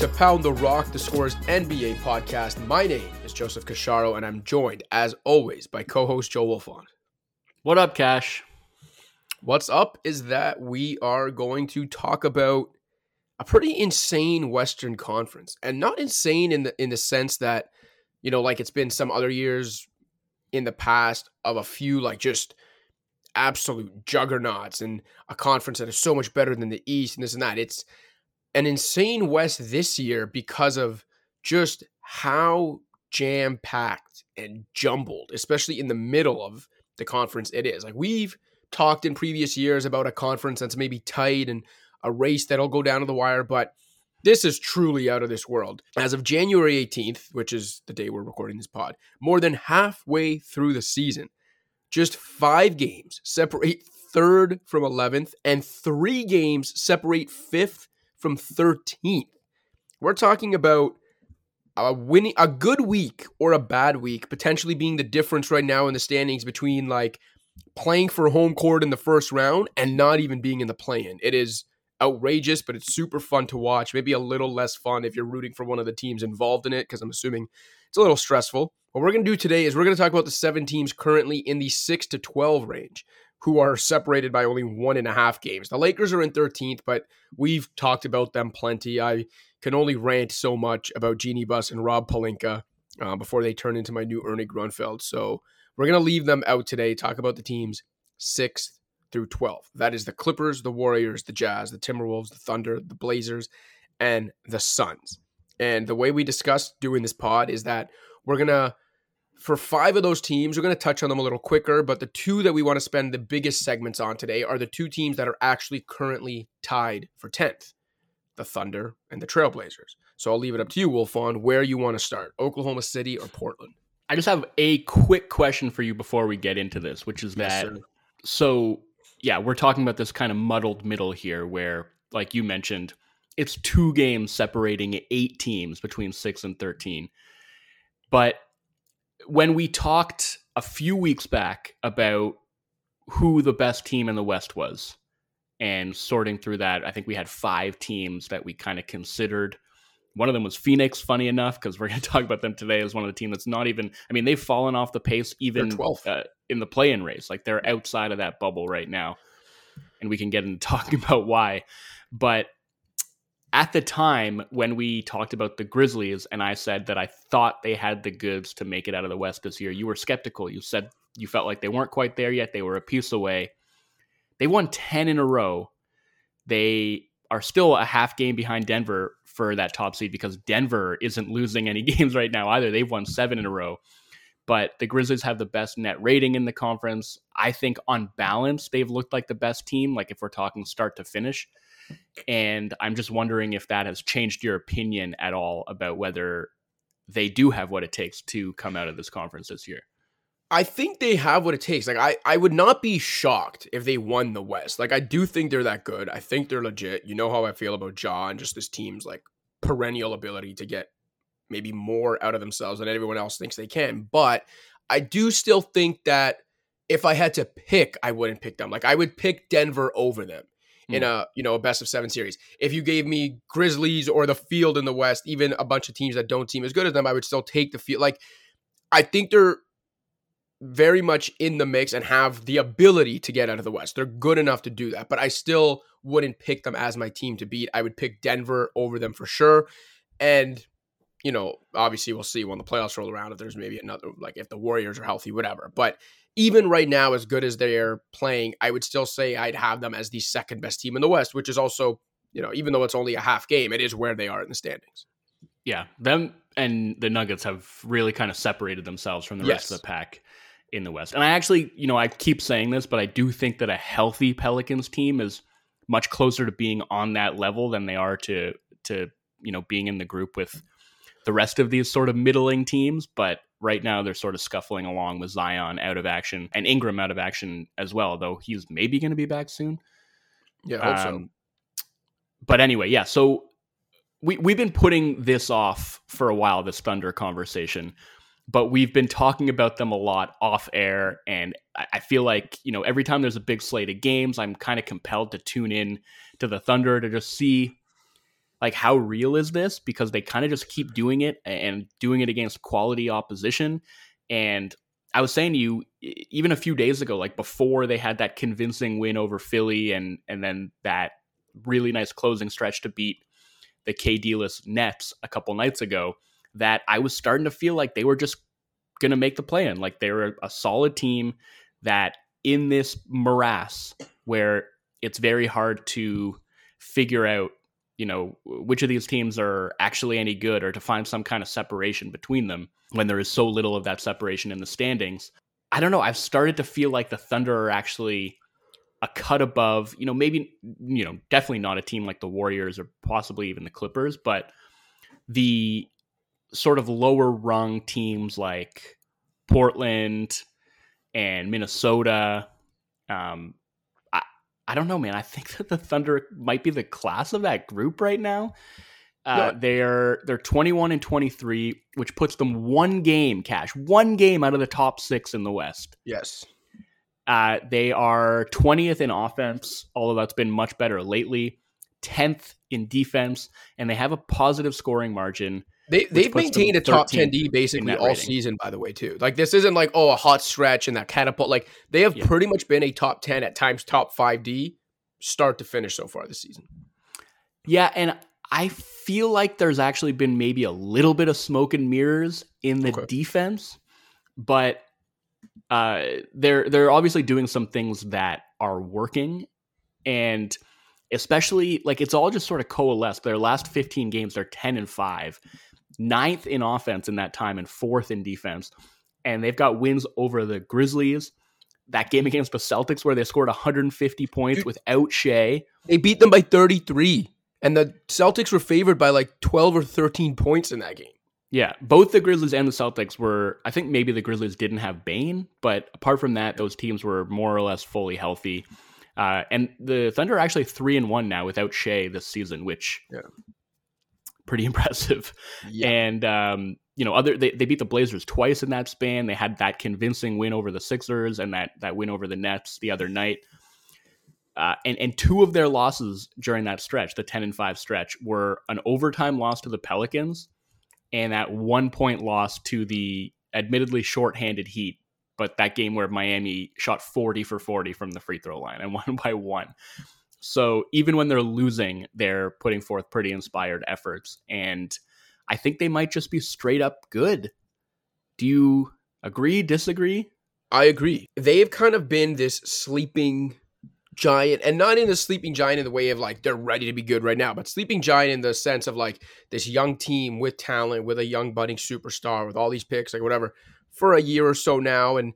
to Pound the Rock, the Scores NBA podcast. My name is Joseph Casciaro, and I'm joined, as always, by co host Joe Wolfond. What up, Cash? What's up is that we are going to talk about a pretty insane Western Conference, and not insane in the in the sense that you know, like it's been some other years in the past of a few like just absolute juggernauts and a conference that is so much better than the East and this and that. It's an insane West this year because of just how jam packed and jumbled, especially in the middle of the conference it is. Like we've talked in previous years about a conference that's maybe tight and a race that'll go down to the wire, but this is truly out of this world. As of January 18th, which is the day we're recording this pod, more than halfway through the season, just five games separate third from 11th, and three games separate fifth from 13th. We're talking about a winning a good week or a bad week potentially being the difference right now in the standings between like playing for home court in the first round and not even being in the play-in. It is outrageous, but it's super fun to watch. Maybe a little less fun if you're rooting for one of the teams involved in it, because I'm assuming it's a little stressful. What we're going to do today is we're going to talk about the seven teams currently in the six to 12 range who are separated by only one and a half games. The Lakers are in 13th, but we've talked about them plenty. I can only rant so much about Jeanie Buss and Rob Pelinka uh, before they turn into my new Ernie Grunfeld. So we're going to leave them out today, talk about the teams sixth through 12. That is the Clippers, the Warriors, the Jazz, the Timberwolves, the Thunder, the Blazers, and the Suns. And the way we discussed doing this pod is that we're going to, for five of those teams, we're going to touch on them a little quicker. But the two that we want to spend the biggest segments on today are the two teams that are actually currently tied for 10th the Thunder and the Trailblazers. So I'll leave it up to you, Wolfond, where you want to start Oklahoma City or Portland. I just have a quick question for you before we get into this, which is that so yeah, we're talking about this kind of muddled middle here where, like you mentioned, it's two games separating eight teams between six and 13. But when we talked a few weeks back about who the best team in the West was and sorting through that, I think we had five teams that we kind of considered. One of them was Phoenix, funny enough, because we're going to talk about them today as one of the team that's not even. I mean, they've fallen off the pace even uh, in the play-in race. Like they're outside of that bubble right now, and we can get into talking about why. But at the time when we talked about the Grizzlies, and I said that I thought they had the goods to make it out of the West this year, you were skeptical. You said you felt like they weren't quite there yet. They were a piece away. They won ten in a row. They are still a half game behind Denver for that top seed because Denver isn't losing any games right now either. They've won seven in a row. But the Grizzlies have the best net rating in the conference. I think on balance, they've looked like the best team, like if we're talking start to finish. And I'm just wondering if that has changed your opinion at all about whether they do have what it takes to come out of this conference this year. I think they have what it takes. Like I, I would not be shocked if they won the West. Like I do think they're that good. I think they're legit. You know how I feel about Ja and just this team's like perennial ability to get maybe more out of themselves than everyone else thinks they can. But I do still think that if I had to pick, I wouldn't pick them. Like I would pick Denver over them in hmm. a you know a best of seven series. If you gave me Grizzlies or the field in the West, even a bunch of teams that don't seem as good as them, I would still take the field. Like I think they're very much in the mix and have the ability to get out of the West. They're good enough to do that, but I still wouldn't pick them as my team to beat. I would pick Denver over them for sure. And, you know, obviously we'll see when the playoffs roll around if there's maybe another, like if the Warriors are healthy, whatever. But even right now, as good as they're playing, I would still say I'd have them as the second best team in the West, which is also, you know, even though it's only a half game, it is where they are in the standings. Yeah. Them and the Nuggets have really kind of separated themselves from the yes. rest of the pack in the West. And I actually, you know, I keep saying this, but I do think that a healthy Pelicans team is much closer to being on that level than they are to to you know being in the group with the rest of these sort of middling teams. But right now they're sort of scuffling along with Zion out of action and Ingram out of action as well, though he's maybe going to be back soon. Yeah, I hope um, so. But anyway, yeah. So we we've been putting this off for a while. This Thunder conversation but we've been talking about them a lot off air and i feel like you know every time there's a big slate of games i'm kind of compelled to tune in to the thunder to just see like how real is this? Because they kind of just keep doing it and doing it against quality opposition. And I was saying to you even a few days ago like before they had that convincing win over Philly and and then that really nice closing stretch to beat the KD-less Nets a couple nights ago that I was starting to feel like they were just going to make the play in like they were a solid team that in this morass where it's very hard to figure out you know which of these teams are actually any good or to find some kind of separation between them when there is so little of that separation in the standings. I don't know i've started to feel like the thunder are actually a cut above you know maybe you know definitely not a team like the warriors or possibly even the clippers but the sort of lower rung teams like portland and minnesota um, I don't know, man. I think that the Thunder might be the class of that group right now. Uh, they're they're 21 and 23, which puts them one game cash, one game out of the top six in the West. Yes. Uh, they are 20th in offense, although that's been much better lately. 10th in defense, and they have a positive scoring margin. They they've maintained a top 10 D basically all rating. season, by the way, too. Like this isn't like oh a hot stretch and that catapult. Like they have yeah. pretty much been a top 10 at times top five D start to finish so far this season. Yeah, and I feel like there's actually been maybe a little bit of smoke and mirrors in the okay. defense, but uh, they're they're obviously doing some things that are working, and especially like it's all just sort of coalesced. Their last 15 games, they're 10 and five, ninth in offense in that time and fourth in defense. And they've got wins over the Grizzlies, that game against the Celtics where they scored 150 points without Shai. They beat them by 33. And the Celtics were favored by like 12 or 13 points in that game. Yeah, both the Grizzlies and the Celtics were. I think maybe the Grizzlies didn't have Bane, but apart from that, those teams were more or less fully healthy. Uh, and the Thunder are actually three and one now without Shai this season, which yeah pretty impressive. Yeah. And um, you know, other they, they beat the Blazers twice in that span. They had that convincing win over the Sixers and that that win over the Nets the other night. Uh, and and two of their losses during that stretch, the ten and five stretch, were an overtime loss to the Pelicans and that one point loss to the admittedly shorthanded Heat. But that game where Miami shot forty for forty from the free throw line and won by one. So even when they're losing, they're putting forth pretty inspired efforts. And I think they might just be straight up good. Do you agree, disagree? I agree. They've kind of been this sleeping giant, and not in the sleeping giant in the way of like they're ready to be good right now, but sleeping giant in the sense of like this young team with talent, with a young budding superstar, with all these picks, like whatever, for a year or so now. And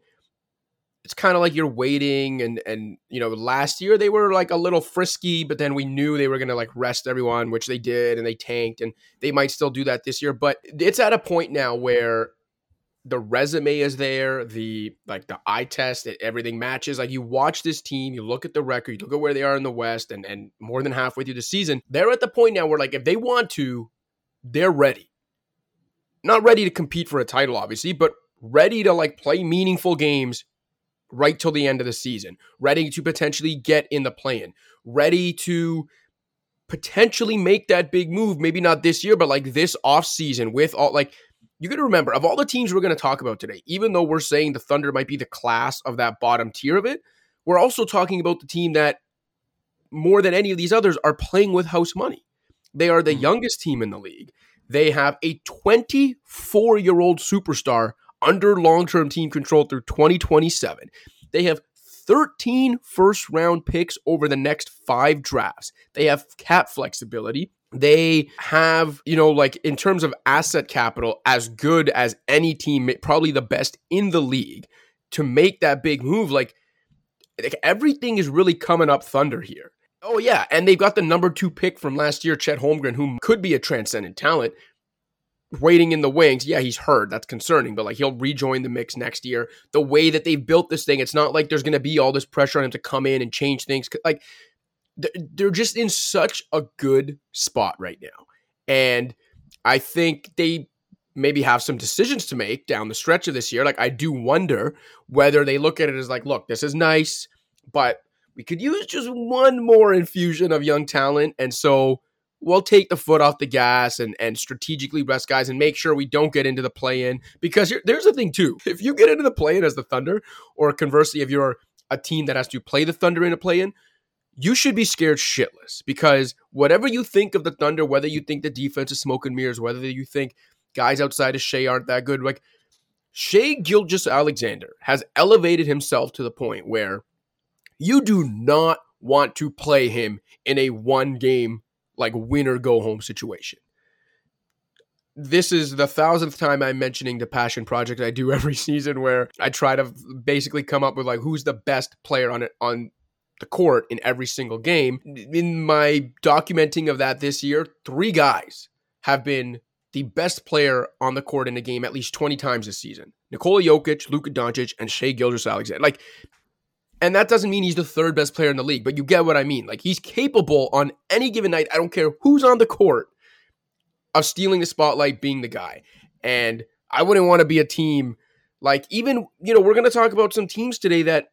it's kind of like you're waiting and and you know last year they were like a little frisky but then we knew they were going to like rest everyone which they did and they tanked and they might still do that this year but it's at a point now where the resume is there the like the eye test everything matches like you watch this team you look at the record you look at where they are in the west and and more than halfway through the season they're at the point now where like if they want to they're ready. Not ready to compete for a title obviously but ready to like play meaningful games right till the end of the season, ready to potentially get in the plan, ready to potentially make that big move, maybe not this year, but like this off season with all like you got to remember of all the teams we're going to talk about today, even though we're saying the Thunder might be the class of that bottom tier of it, we're also talking about the team that more than any of these others are playing with house money. They are the mm-hmm. youngest team in the league. They have a 24 year old superstar under long term team control through 2027. They have 13 first round picks over the next five drafts. They have cap flexibility. They have, you know, like in terms of asset capital, as good as any team, probably the best in the league to make that big move. Like, like everything is really coming up thunder here. Oh, yeah. And they've got the number two pick from last year, Chet Holmgren, who could be a transcendent talent waiting in the wings. Yeah, he's hurt. That's concerning, but like he'll rejoin the mix next year. The way that they've built this thing, it's not like there's going to be all this pressure on him to come in and change things. Like they're just in such a good spot right now. And I think they maybe have some decisions to make down the stretch of this year. Like I do wonder whether they look at it as like, look, this is nice, but we could use just one more infusion of young talent. And so we'll take the foot off the gas and and strategically rest guys and make sure we don't get into the play in because there's the thing too. If you get into the play in as the Thunder, or conversely, if you're a team that has to play the Thunder in a play in, you should be scared shitless because whatever you think of the Thunder, whether you think the defense is smoke and mirrors, whether you think guys outside of Shai aren't that good, like Shai Gilgeous-Alexander has elevated himself to the point where you do not want to play him in a one game like win or go home situation. This is the thousandth time I'm mentioning the passion project I do every season where I try to basically come up with like who's the best player on it on the court in every single game. In my documenting of that this year, three guys have been the best player on the court in a game at least 20 times this season. Nikola Jokic, Luka Doncic, and Shai Gilgeous-Alexander. Like, and that doesn't mean he's the third best player in the league, but you get what I mean. Like, he's capable on any given night, I don't care who's on the court, of stealing the spotlight, being the guy. And I wouldn't want to be a team like, even, you know, we're going to talk about some teams today that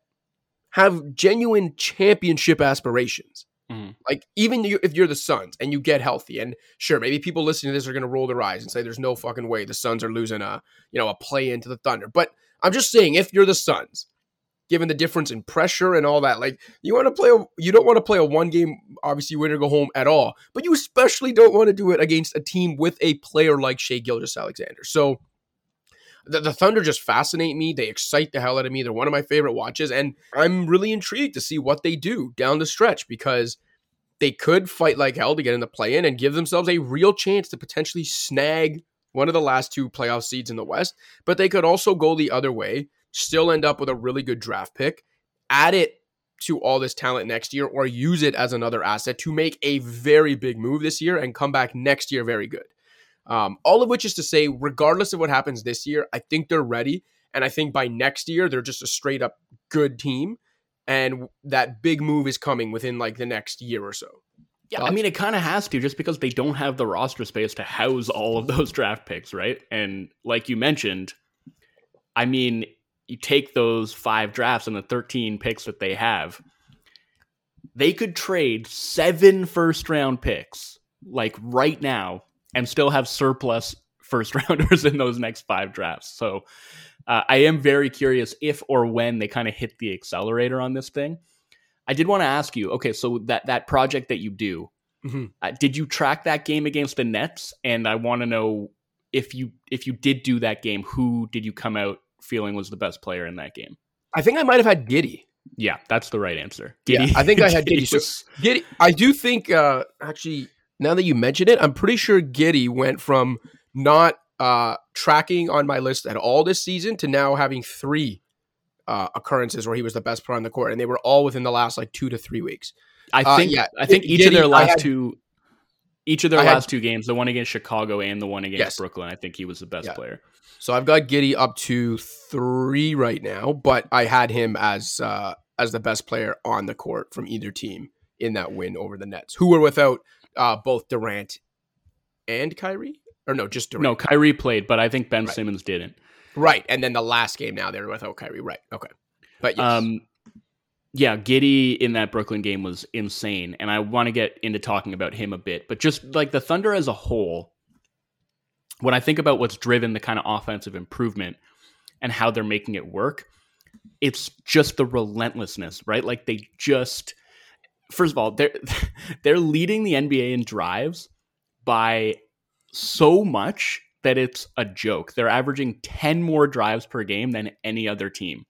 have genuine championship aspirations. Mm-hmm. Like even if you're the Suns and you get healthy, and sure, maybe people listening to this are going to roll their eyes and say, "There's no fucking way the Suns are losing a you know a play into the Thunder." But I'm just saying, if you're the Suns, given the difference in pressure and all that, like you want to play, a, you don't want to play a one game, obviously win or go home at all. But you especially don't want to do it against a team with a player like Shai Gilgeous-Alexander. So the, the Thunder just fascinate me. They excite the hell out of me. They're one of my favorite watches, and I'm really intrigued to see what they do down the stretch because they could fight like hell to get in the play in and give themselves a real chance to potentially snag one of the last two playoff seeds in the West. But they could also go the other way, still end up with a really good draft pick, add it to all this talent next year, or use it as another asset to make a very big move this year and come back next year very good. Um, all of which is to say, regardless of what happens this year, I think they're ready. And I think by next year, they're just a straight up good team. And that big move is coming within like the next year or so. Yeah, I mean, it kind of has to just because they don't have the roster space to house all of those draft picks, right? And like you mentioned, I mean, you take those five drafts and the 13 picks that they have, they could trade seven first round picks like right now and still have surplus first rounders in those next five drafts. So uh, I am very curious if or when they kind of hit the accelerator on this thing. I did want to ask you, okay, so that that project that you do, mm-hmm. uh, did you track that game against the Nets? And I want to know if you if you did do that game, who did you come out feeling was the best player in that game? I think I might have had Giddey. Yeah, that's the right answer. Giddey. Yeah, I think I had Giddey. So Giddey, I do think uh, actually now that you mention it, I'm pretty sure Giddey went from not uh, tracking on my list at all this season to now having three uh, occurrences where he was the best player on the court, and they were all within the last like two to three weeks. I uh, think. Yeah, I think each Giddey, of their last had, two, each of their I last had, two games, the one against Chicago and the one against yes. Brooklyn, I think he was the best yeah. player. So I've got Giddey up to three right now, but I had him as uh, as the best player on the court from either team in that win over the Nets, who were without uh, both Durant and Kyrie, or no, just Durant. No, Kyrie played, but I think Ben right. Simmons didn't. Right, and then the last game now they're without Kyrie. Right, okay, but yes. um, yeah, Giddey in that Brooklyn game was insane, and I want to get into talking about him a bit. But just like the Thunder as a whole, when I think about what's driven the kind of offensive improvement and how they're making it work, it's just the relentlessness, right? Like they just first of all, they're they're leading the NBA in drives by so much that it's a joke. They're averaging 10 more drives per game than any other team.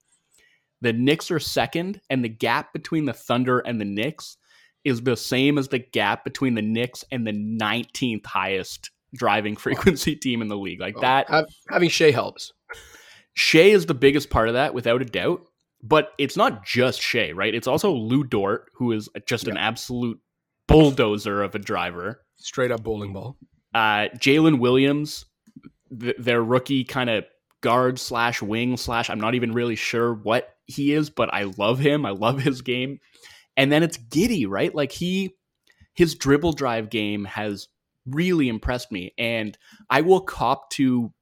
The Knicks are second, and the gap between the Thunder and the Knicks is the same as the gap between the Knicks and the 19th highest driving frequency team in the league. Like that. Having Shai helps. Shai is the biggest part of that, without a doubt. But it's not just Shai, right? It's also Lu Dort, who is just yeah. an absolute bulldozer of a driver. Straight up bowling ball. Uh, Jalen Williams, th- their rookie kind of guard slash wing slash, I'm not even really sure what he is, but I love him. I love his game. And then it's Giddey, right? Like he, his dribble drive game has really impressed me. And I will cop to,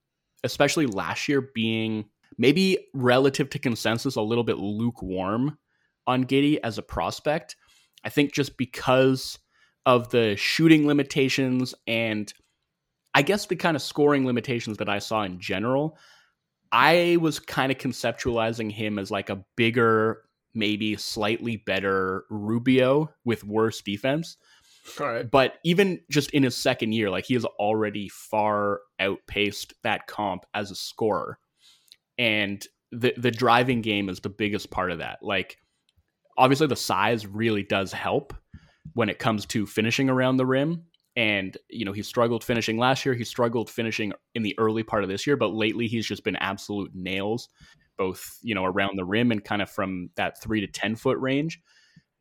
especially last year, being maybe relative to consensus, a little bit lukewarm on Giddey as a prospect. I think just because of the shooting limitations and I guess the kind of scoring limitations that I saw in general, I was kind of conceptualizing him as like a bigger, maybe slightly better Rubio with worse defense. All right. But even just in his second year, like he has already far outpaced that comp as a scorer. And the the driving game is the biggest part of that. Like obviously the size really does help when it comes to finishing around the rim. And, you know, he struggled finishing last year. He struggled finishing in the early part of this year, but lately he's just been absolute nails, both, you know, around the rim and kind of from that three to 10 foot range.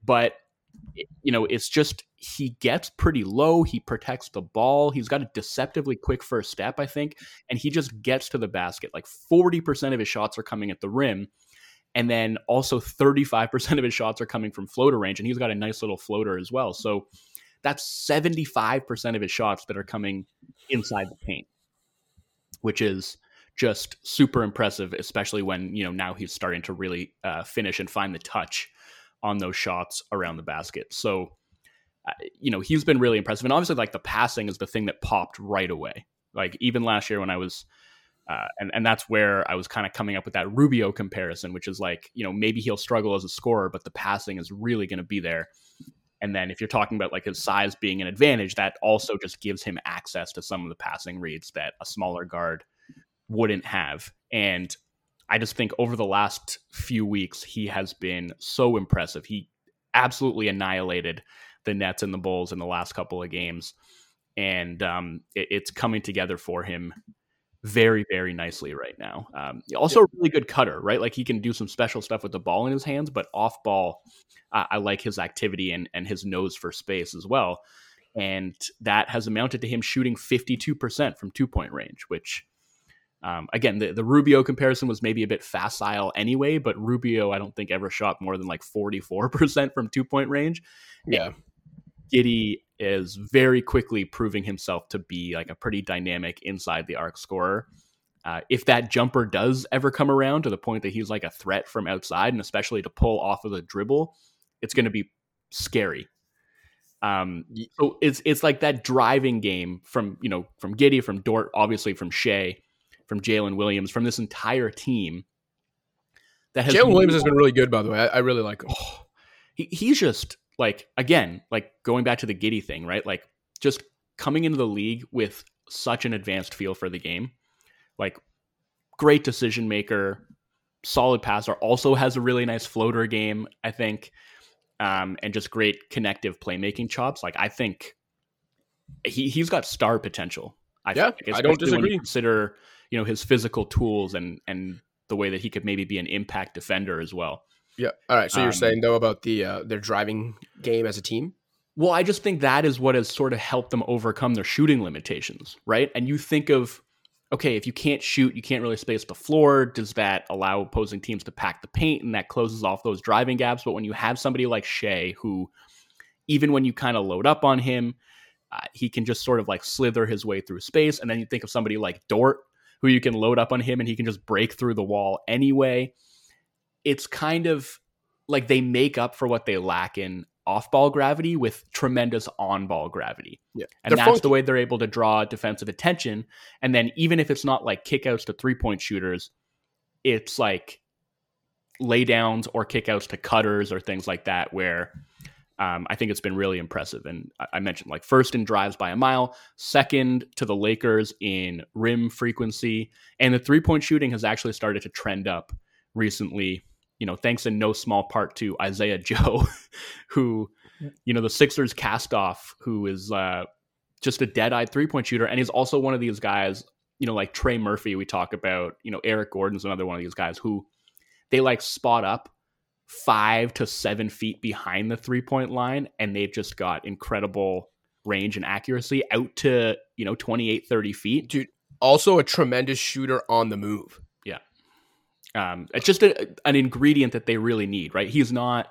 But, you know, it's just he gets pretty low. He protects the ball. He's got a deceptively quick first step, I think. And he just gets to the basket. Like 40% of his shots are coming at the rim. And then also 35% of his shots are coming from floater range. And he's got a nice little floater as well. So that's 75% of his shots that are coming inside the paint, which is just super impressive, especially when, you know, now he's starting to really uh, finish and find the touch on those shots around the basket. So, uh, you know, he's been really impressive. And obviously, like the passing is the thing that popped right away. Like even last year when I was uh, and and that's where I was kind of coming up with that Rubio comparison, which is like you know maybe he'll struggle as a scorer, but the passing is really going to be there. And then if you're talking about like his size being an advantage, that also just gives him access to some of the passing reads that a smaller guard wouldn't have. And I just think over the last few weeks, he has been so impressive. He absolutely annihilated the Nets and the Bulls in the last couple of games. And um, it, it's coming together for him very, very nicely right now. Um, also, a really good cutter, right? Like he can do some special stuff with the ball in his hands, but off ball, uh, I like his activity and, and his nose for space as well. And that has amounted to him shooting 52% from two point range, which, um, again, the, the Rubio comparison was maybe a bit facile anyway, but Rubio, I don't think ever shot more than like 44% from two point range. Yeah. Giddey is very quickly proving himself to be like a pretty dynamic inside the arc scorer. Uh, if that jumper does ever come around to the point that he's like a threat from outside, and especially to pull off of the dribble, it's going to be scary. Um, so it's it's like that driving game from you know from Giddey, from Dort, obviously from Shai, from Jalen Williams, from this entire team. That has Jalen Williams has been really good, by the way. I, I really like him. Oh, he, he's just like again, like going back to the Giddey thing, right? Like just coming into the league with such an advanced feel for the game, like great decision maker, solid passer, also has a really nice floater game, I think, um, and just great connective playmaking chops. Like I think he he's got star potential. I yeah, think, I don't disagree. consider you know his physical tools and and the way that he could maybe be an impact defender as well. Yeah. All right. So you're um, saying though about the uh, their driving game as a team? Well, I just think that is what has sort of helped them overcome their shooting limitations, right? And you think of okay, if you can't shoot, you can't really space the floor. Does that allow opposing teams to pack the paint and that closes off those driving gaps? But when you have somebody like Shai, who even when you kind of load up on him, uh, he can just sort of like slither his way through space. And then you think of somebody like Dort, who you can load up on him and he can just break through the wall anyway it's kind of like they make up for what they lack in off ball gravity with tremendous on ball gravity. Yeah. And they're that's funky. the way they're able to draw defensive attention. And then even if it's not like kickouts to three point shooters, it's like laydowns or kickouts to cutters or things like that where um, I think it's been really impressive. And I mentioned like first in drives by a mile, second to the Lakers in rim frequency, and the three point shooting has actually started to trend up recently you know, thanks in no small part to Isaiah Joe, who, you know, the Sixers cast off, who is uh, just a dead eyed three point shooter. And he's also one of these guys, you know, like Trey Murphy, we talk about, you know, Eric Gordon's another one of these guys who they like spot up five to seven feet behind the three point line. And they've just got incredible range and accuracy out to, you know, 28, 30 feet. Dude, also a tremendous shooter on the move. Um, it's just a, an ingredient that they really need, right? He's not,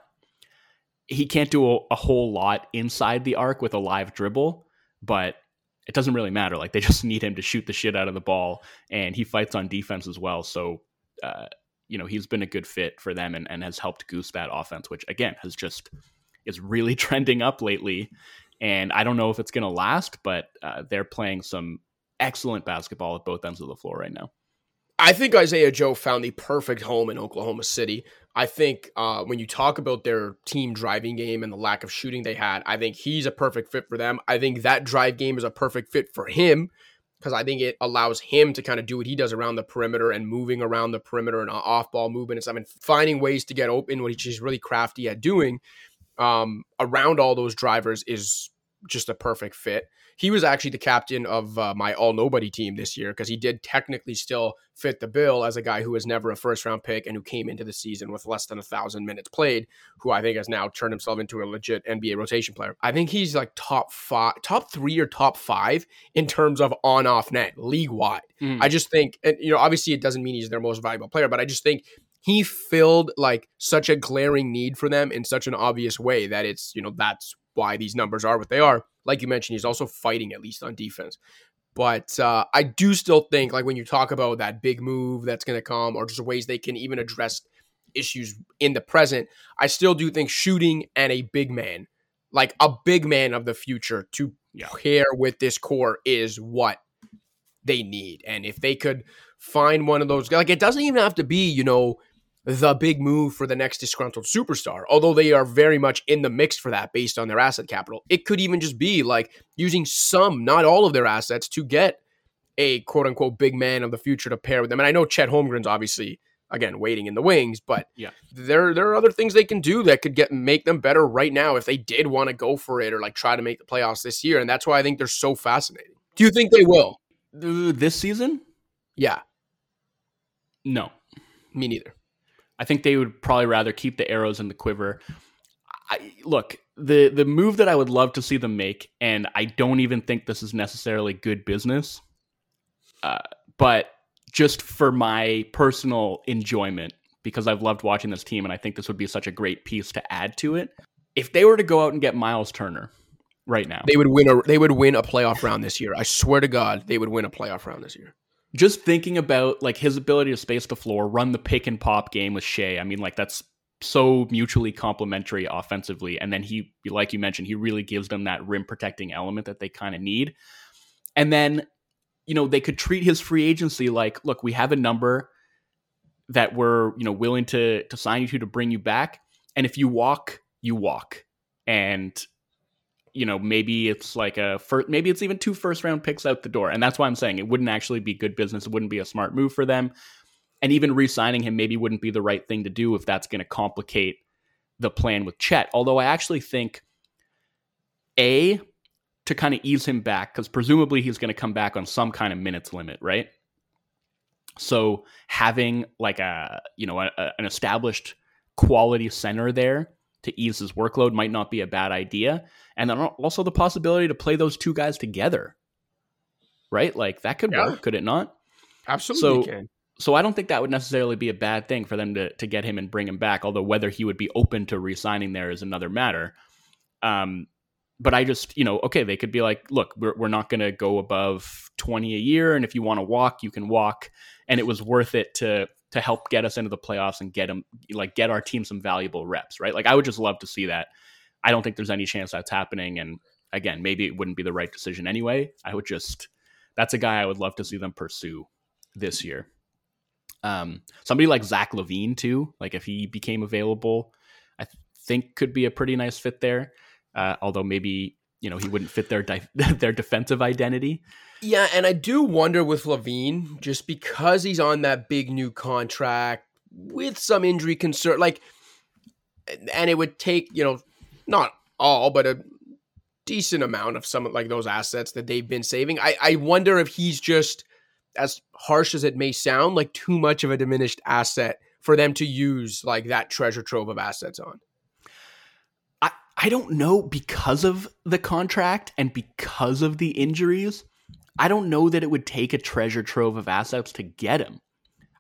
he can't do a, a, whole lot inside the arc with a live dribble, but it doesn't really matter. Like they just need him to shoot the shit out of the ball, and he fights on defense as well. So, uh, you know, he's been a good fit for them and, and has helped goose that offense, which again has just is really trending up lately. And I don't know if it's going to last, but uh, they're playing some excellent basketball at both ends of the floor right now. I think Isaiah Joe found the perfect home in Oklahoma City. I think uh, when you talk about their team driving game and the lack of shooting they had, I think he's a perfect fit for them. I think that drive game is a perfect fit for him because I think it allows him to kind of do what he does around the perimeter and moving around the perimeter and off ball movement and stuff and finding ways to get open, which he's really crafty at doing um, around all those drivers is just a perfect fit. He was actually the captain of uh, my all nobody team this year because he did technically still fit the bill as a guy who was never a first round pick and who came into the season with less than a thousand minutes played, who I think has now turned himself into a legit NBA rotation player. I think he's like top five, top three or top five in terms of on off net league wide. Mm. I just think, and you know, obviously it doesn't mean he's their most valuable player, but I just think he filled like such a glaring need for them in such an obvious way that it's you know that's why these numbers are what they are. Like you mentioned, he's also fighting at least on defense. But uh, I do still think, like when you talk about that big move that's going to come, or just ways they can even address issues in the present, I still do think shooting and a big man, like a big man of the future, to yeah. pair with this core is what they need. And if they could find one of those, like it doesn't even have to be, you know, the big move for the next disgruntled superstar, although they are very much in the mix for that based on their asset capital. It could even just be like using some, not all of their assets to get a quote unquote big man of the future to pair with them. And I know Chet Holmgren's obviously again waiting in the wings, but yeah, there there are other things they can do that could get make them better right now if they did want to go for it or like try to make the playoffs this year. And that's why I think they're so fascinating. Do you think they will this season? Yeah. No. Me neither. I think they would probably rather keep the arrows in the quiver. I, look, the the move that I would love to see them make, and I don't even think this is necessarily good business, uh, but just for my personal enjoyment, because I've loved watching this team, and I think this would be such a great piece to add to it. If they were to go out and get Myles Turner right now, they would win a they would win a playoff round this year. I swear to God, they would win a playoff round this year just thinking about like his ability to space the floor, run the pick and pop game with Shai. I mean, like that's so mutually complementary offensively. And then he, like you mentioned, he really gives them that rim protecting element that they kind of need. And then, you know, they could treat his free agency like, look, we have a number that we're, you know, willing to to sign you to to bring you back. And if you walk, you walk. And you know, maybe it's like a first, maybe it's even two first round picks out the door. And that's why I'm saying it wouldn't actually be good business. It wouldn't be a smart move for them. And even re signing him maybe wouldn't be the right thing to do if that's going to complicate the plan with Chet. Although I actually think, A, to kind of ease him back, because presumably he's going to come back on some kind of minutes limit, right? So having like a, you know, a, a, an established quality center there to ease his workload might not be a bad idea. And then also the possibility to play those two guys together. Right? Like that could yeah. work, could it not? Absolutely so, can. So I don't think that would necessarily be a bad thing for them to to get him and bring him back, although whether he would be open to re-signing there is another matter. Um but I just, you know, okay, they could be like, look, we're, we're not going to go above 20 a year. And if you want to walk, you can walk. And it was worth it to to help get us into the playoffs and get them like get our team some valuable reps, right? Like I would just love to see that. I don't think there's any chance that's happening and again, maybe it wouldn't be the right decision anyway. I would just that's a guy I would love to see them pursue this year. Um somebody like Zach LaVine too, like if he became available, I th- think could be a pretty nice fit there. Uh, although maybe you know he wouldn't fit their di- their defensive identity. Yeah, and I do wonder with LaVine, just because he's on that big new contract with some injury concern, like, and it would take, you know, not all, but a decent amount of some like those assets that they've been saving. I, I wonder if he's just, as harsh as it may sound, like too much of a diminished asset for them to use like that treasure trove of assets on. I, I don't know because of the contract and because of the injuries. I don't know that it would take a treasure trove of assets to get him.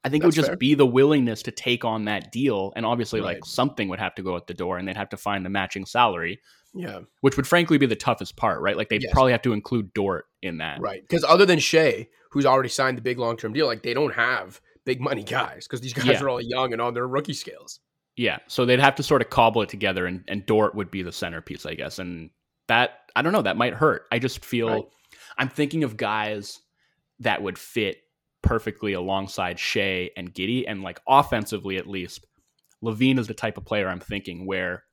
I think That's it would just fair. be the willingness to take on that deal. And obviously, right. like something would have to go at the door and they'd have to find the matching salary. Yeah. Which would frankly be the toughest part, right? Like they'd yes. probably have to include Dort in that. Right. Because other than Shai, who's already signed the big long term deal, like they don't have big money guys because these guys yeah. are all young and on their rookie scales. Yeah. So they'd have to sort of cobble it together and, and Dort would be the centerpiece, I guess. And that I don't know, that might hurt. I just feel right. I'm thinking of guys that would fit perfectly alongside Shai and Giddey, and like offensively at least, LaVine is the type of player I'm thinking where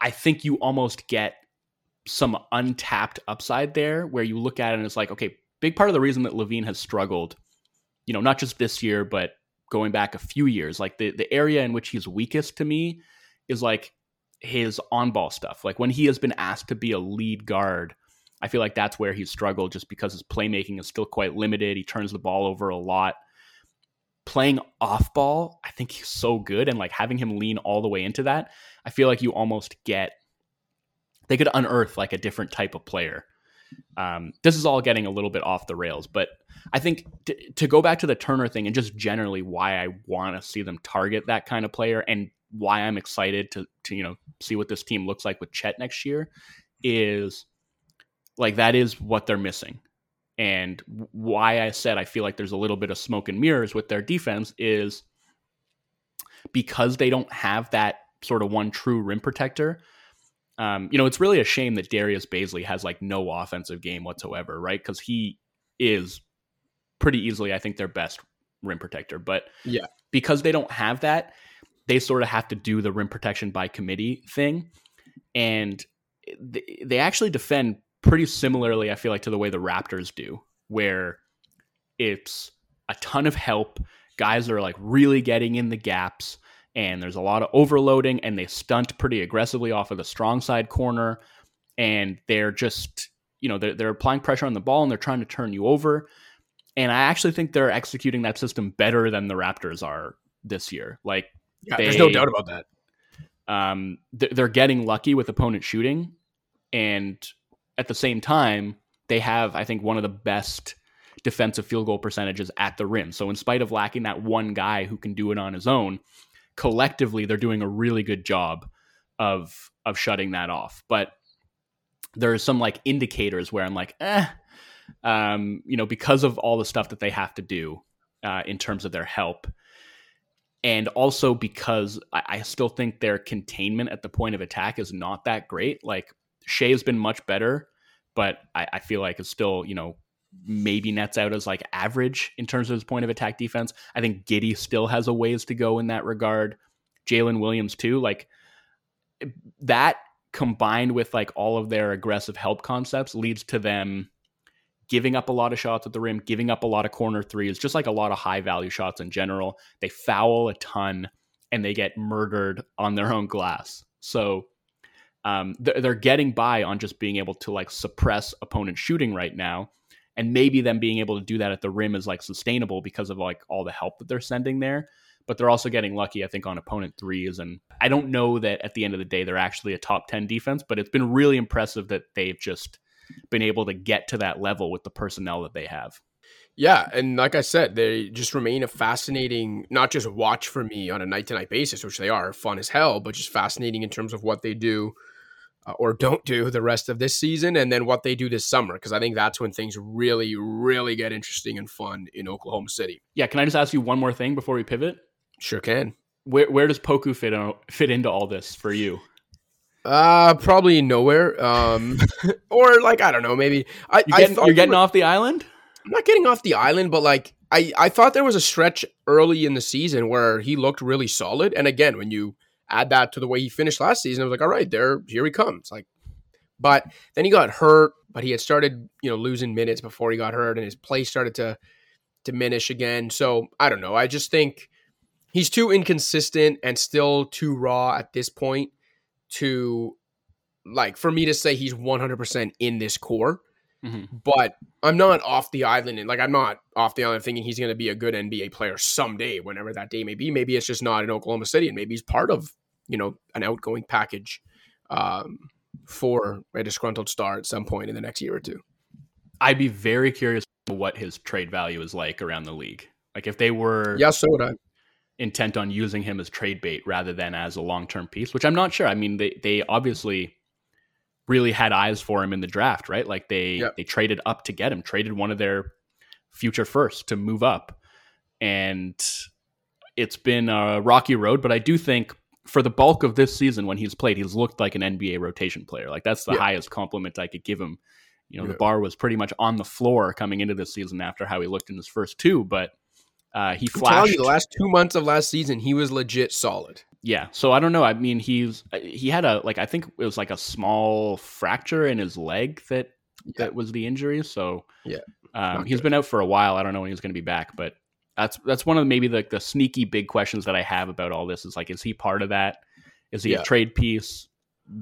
I think you almost get some untapped upside there where you look at it and it's like, okay, big part of the reason that LaVine has struggled, you know, not just this year, but going back a few years, like the, the area in which he's weakest to me is like his on ball stuff. Like when he has been asked to be a lead guard, I feel like that's where he's struggled just because his playmaking is still quite limited. He turns the ball over a lot. Playing off ball, I think he's so good. And like having him lean all the way into that, I feel like you almost get they could unearth like a different type of player. Um, this is all getting a little bit off the rails, but I think t- to go back to the Turner thing and just generally why I want to see them target that kind of player and why I'm excited to to you know see what this team looks like with Chet next year is like that is what they're missing. And why I said I feel like there's a little bit of smoke and mirrors with their defense is because they don't have that sort of one true rim protector. Um, you know, it's really a shame that Darius Bazley has like no offensive game whatsoever, right? Because he is pretty easily, I think, their best rim protector. But yeah, because they don't have that, they sort of have to do the rim protection by committee thing, and they actually defend pretty similarly. I feel like to the way the Raptors do, where it's a ton of help. Guys are like really getting in the gaps and there's a lot of overloading and they stunt pretty aggressively off of the strong side corner and they're just you know they're, they're applying pressure on the ball and they're trying to turn you over and i actually think they're executing that system better than the raptors are this year like yeah, they, there's no doubt about that um, they're getting lucky with opponent shooting and at the same time they have i think one of the best defensive field goal percentages at the rim so in spite of lacking that one guy who can do it on his own collectively they're doing a really good job of of shutting that off. But there's some like indicators where I'm like, eh, um, you know, because of all the stuff that they have to do uh, in terms of their help, and also because I, I still think their containment at the point of attack is not that great. Like Shai has been much better, but I, I feel like it's still you know maybe nets out as like average in terms of his point of attack defense. I think Giddey still has a ways to go in that regard. Jalen Williams too, like that combined with like all of their aggressive help concepts leads to them giving up a lot of shots at the rim, giving up a lot of corner threes, just like a lot of high value shots in general. They foul a ton and they get murdered on their own glass. So um, they're getting by on just being able to like suppress opponent shooting right now. And maybe them being able to do that at the rim is like sustainable because of like all the help that they're sending there. But they're also getting lucky i think on opponent threes. And i don't know that at the end of the day they're actually a top 10 defense but it's been really impressive that they've just been able to get to that level with the personnel that they have. Yeah, and like I said, they just remain a fascinating, not just watch for me on a night to night basis, which they are fun as hell, but just fascinating in terms of what they do uh, or don't do the rest of this season and then what they do this summer because I think that's when things really really get interesting and fun in Oklahoma City. Yeah, can I just ask you one more thing before we pivot? Sure can. Where where does Poku fit on, fit into all this for you? Uh probably nowhere. Um or like I don't know, maybe I You're getting, I you're getting off the island? I'm not getting off the island, but like I I thought there was a stretch early in the season where he looked really solid and again, when you add that to the way he finished last season, I was like, all right, there, here he comes. Like, but then he got hurt, but he had started, you know, losing minutes before he got hurt, and his play started to diminish again. So I don't know. I just think he's too inconsistent and still too raw at this point to like for me to say he's 100% in this core. Mm-hmm. But I'm not off the island and like I'm not off the island thinking he's going to be a good NBA player someday, whenever that day may be. Maybe it's just not in Oklahoma City, and maybe he's part of you know an outgoing package um, for a disgruntled star at some point in the next year or two. I'd be very curious what his trade value is like around the league. Like if they were, yeah, so would I. Intent on using him as trade bait rather than as a long term piece, which I'm not sure. I mean, they they obviously really had eyes for him in the draft, right? Like they they traded up to get him, traded one of their future first to move up, and it's been a rocky road. But I do think for the bulk of this season when he's played, he's looked like an NBA rotation player. Like that's the yeah. highest compliment I could give him. You know, yeah. the bar was pretty much on the floor coming into this season after how he looked in his first two, but uh, he flashed. You, the last two months of last season, he was legit solid. Yeah, so I don't know. I mean, he's he had a like I think it was like a small fracture in his leg that yeah. that was the injury. So yeah, um, he's been out for a while. I don't know when he's going to be back, but that's that's one of the, maybe the the sneaky big questions that I have about all this is like, is he part of that? Is he yeah. a trade piece?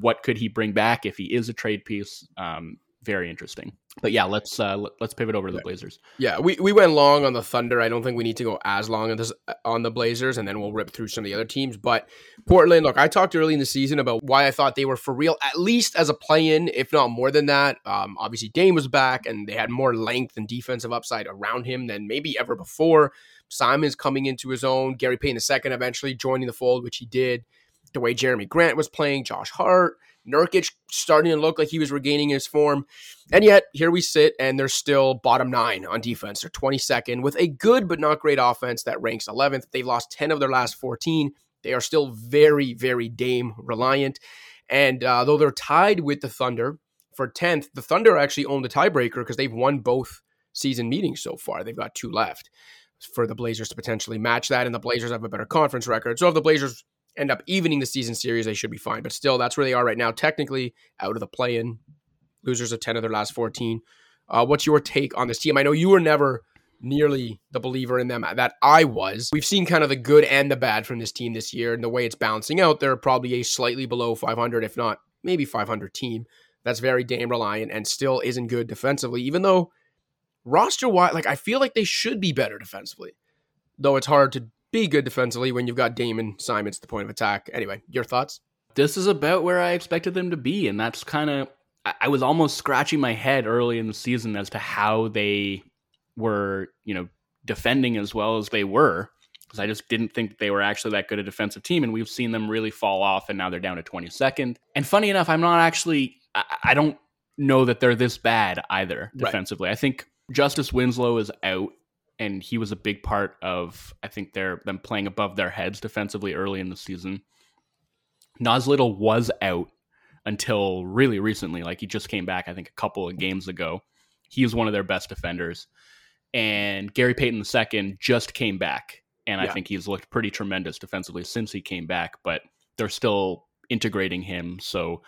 What could he bring back if he is a trade piece? Um, very interesting. But yeah, let's uh, let's pivot over to the Blazers. Yeah, we, we went long on the Thunder. I don't think we need to go as long on this on the Blazers, and then we'll rip through some of the other teams. But Portland, look, I talked early in the season about why I thought they were for real, at least as a play-in, if not more than that. Um, obviously, Dame was back, and they had more length and defensive upside around him than maybe ever before. Simons coming into his own. Gary Payton II eventually joining the fold, which he did. The way Jerami Grant was playing, Josh Hart. Nurkic starting to look like he was regaining his form. And yet, here we sit, and they're still bottom nine on defense. They're 22nd with a good but not great offense that ranks 11th. They've lost 10 of their last 14. They are still very, very Dame reliant. And uh, though they're tied with the Thunder for 10th, the Thunder actually own the tiebreaker because they've won both season meetings so far. They've got two left for the Blazers to potentially match that. And the Blazers have a better conference record. So if the Blazers end up evening the season series, they should be fine. But still, that's where they are right now. Technically, out of the play in, losers of 10 of their last 14. Uh, what's your take on this team? I know you were never nearly the believer in them that I was. We've seen kind of the good and the bad from this team this year, and the way it's balancing out, they're probably a slightly below 500, if not maybe 500 team that's very Dame reliant and still isn't good defensively, even though roster wise, like I feel like they should be better defensively, though it's hard to be good defensively when you've got Damon Simons the point of attack. Anyway, your thoughts? This is about where I expected them to be, and that's kind of I was almost scratching my head early in the season as to how they were, you know, defending as well as they were because I just didn't think they were actually that good a defensive team, and we've seen them really fall off, and now they're down to 22nd. And funny enough, I'm not actually I, I don't know that they're this bad either defensively. Right. I think Justise Winslow is out and he was a big part of I think their them playing above their heads defensively early in the season. Naz Little was out until really recently, like he just came back I think a couple of games ago. He was one of their best defenders. And Gary Payton II just came back and yeah. I think he's looked pretty tremendous defensively since he came back, but they're still integrating him. So,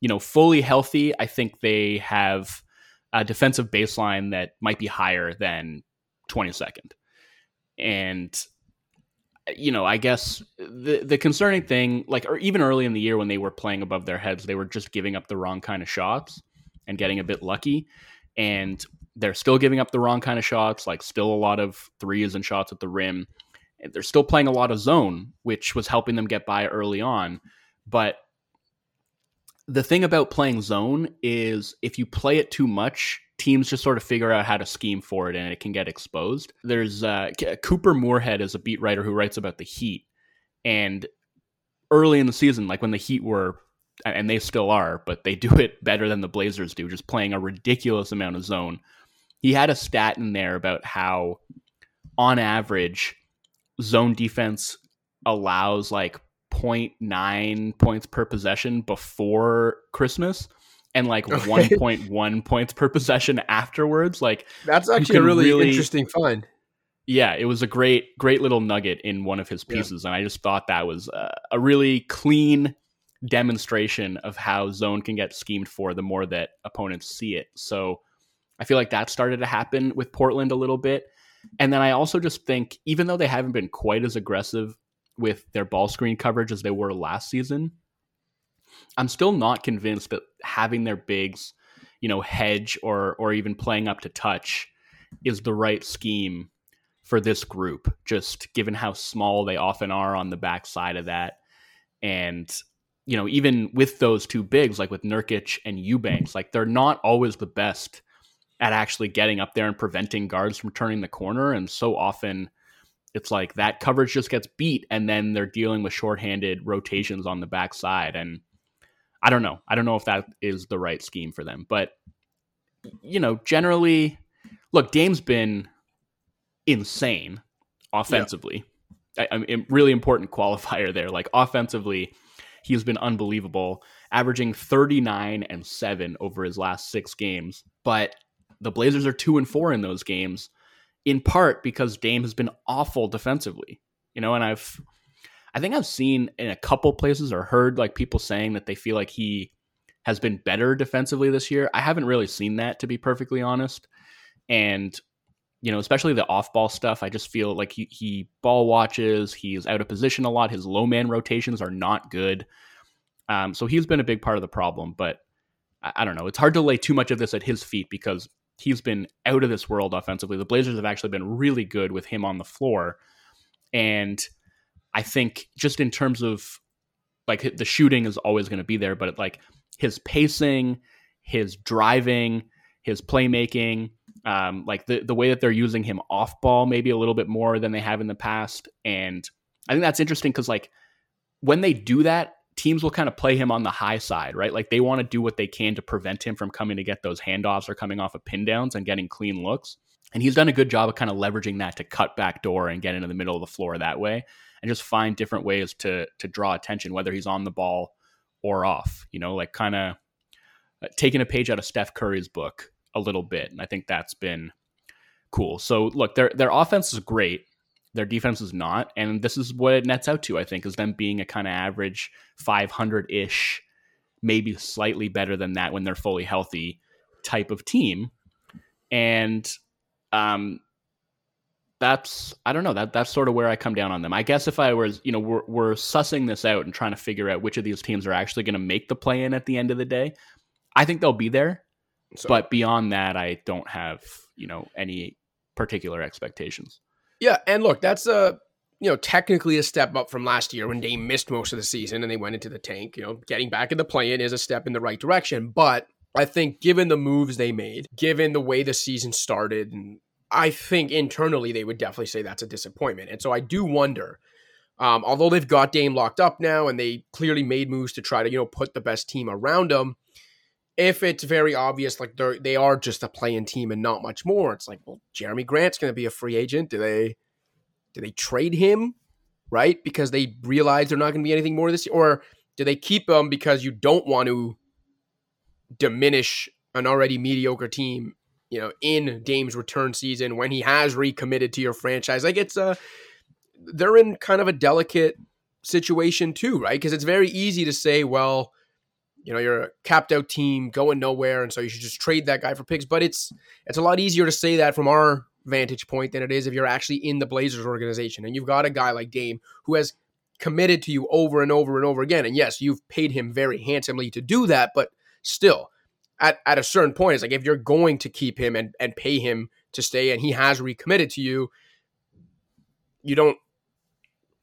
you know, fully healthy, I think they have a defensive baseline that might be higher than 22nd. And you know, I guess the the concerning thing, like, or even early in the year when they were playing above their heads, they were just giving up the wrong kind of shots and getting a bit lucky. And they're still giving up the wrong kind of shots, like still a lot of threes and shots at the rim. They're still playing a lot of zone, which was helping them get by early on. But the thing about playing zone is if you play it too much, teams just sort of figure out how to scheme for it and it can get exposed. There's uh, Couper Moorhead is a beat writer who writes about the Heat. And early in the season, like when the Heat were, and they still are, but they do it better than the Blazers do, just playing a ridiculous amount of zone. He had a stat in there about how, on average, zone defense allows like 0.9 points per possession before Christmas and like okay. 1.1 points per possession afterwards. Like that's actually a really, really, interesting find. Yeah, it was a great, great little nugget in one of his pieces, yeah. and I just thought that was a, a really clean demonstration of how zone can get schemed for the more that opponents see it. So I feel like that started to happen with Portland a little bit. And then I also just think, even though they haven't been quite as aggressive with their ball screen coverage as they were last season, I'm still not convinced that having their bigs, you know, hedge or or even playing up to touch is the right scheme for this group, just given how small they often are on the backside of that. And, you know, even with those two bigs, like with Nurkic and Eubanks, like they're not always the best at actually getting up there and preventing guards from turning the corner. And so often it's like that coverage just gets beat and then they're dealing with shorthanded rotations on the backside. And I don't know. I don't know if that is the right scheme for them. But, you know, generally, look, Dame's been insane offensively. Yeah. I, I really important qualifier there. Like offensively, he's been unbelievable, averaging 39 and 7 over his last 6 games. But the Blazers are 2 and 4 in those games in part because Dame has been awful defensively. You know, and I've I think I've seen in a couple places or heard like people saying that they feel like he has been better defensively this year. I haven't really seen that to be perfectly honest. And you know, especially the off-ball stuff, I just feel like he he ball watches, he's out of position a lot. His low man rotations are not good. Um, so he's been a big part of the problem, but I, I don't know. It's hard to lay too much of this at his feet because he's been out of this world offensively. The Blazers have actually been really good with him on the floor. And I think just in terms of like the shooting is always going to be there, but like his pacing, his driving, his playmaking, um, like the, the way that they're using him off ball, maybe a little bit more than they have in the past. And I think that's interesting because like when they do that, teams will kind of play him on the high side, right? Like they want to do what they can to prevent him from coming to get those handoffs or coming off of pin downs and getting clean looks. And he's done a good job of kind of leveraging that to cut back door and get into the middle of the floor that way and just find different ways to to draw attention, whether he's on the ball or off. You know, like kind of uh, taking a page out of Steph Curry's book a little bit. And I think that's been cool. So look, their their offense is great. Their defense is not, and this is what it nets out to. I think is them being a kind of average 500 ish, maybe slightly better than that when they're fully healthy type of team. And um, that's I don't know that that's sort of where I come down on them. I guess if I was you know we're, we're sussing this out and trying to figure out which of these teams are actually going to make the play in at the end of the day, I think they'll be there. So, but beyond that, I don't have you know any particular expectations. Yeah, and look, that's a you know technically a step up from last year when Dame missed most of the season and they went into the tank. You know, getting back in the play-in is a step in the right direction, but I think given the moves they made, given the way the season started and I think internally they would definitely say that's a disappointment. And so I do wonder, um, although they've got Dame locked up now and they clearly made moves to try to, you know, put the best team around them, if it's very obvious, like they're they are just a playing team and not much more, it's like, well, Jerami Grant's gonna be a free agent. Do they do they trade him? Right? Because they realize they're not gonna be anything more this year, or do they keep him because you don't want to diminish an already mediocre team you know, in Dame's return season when he has recommitted to your franchise. Like it's a, they're in kind of a delicate situation too, right? Because it's very easy to say, well, you know, you're a capped out team going nowhere, and so you should just trade that guy for picks. But it's it's a lot easier to say that from our vantage point than it is if you're actually in the Blazers organization and you've got a guy like Dame who has committed to you over and over and over again. And yes, you've paid him very handsomely to do that, but still, at, at a certain point, it's like if you're going to keep him and, and pay him to stay and he has recommitted to you, you don't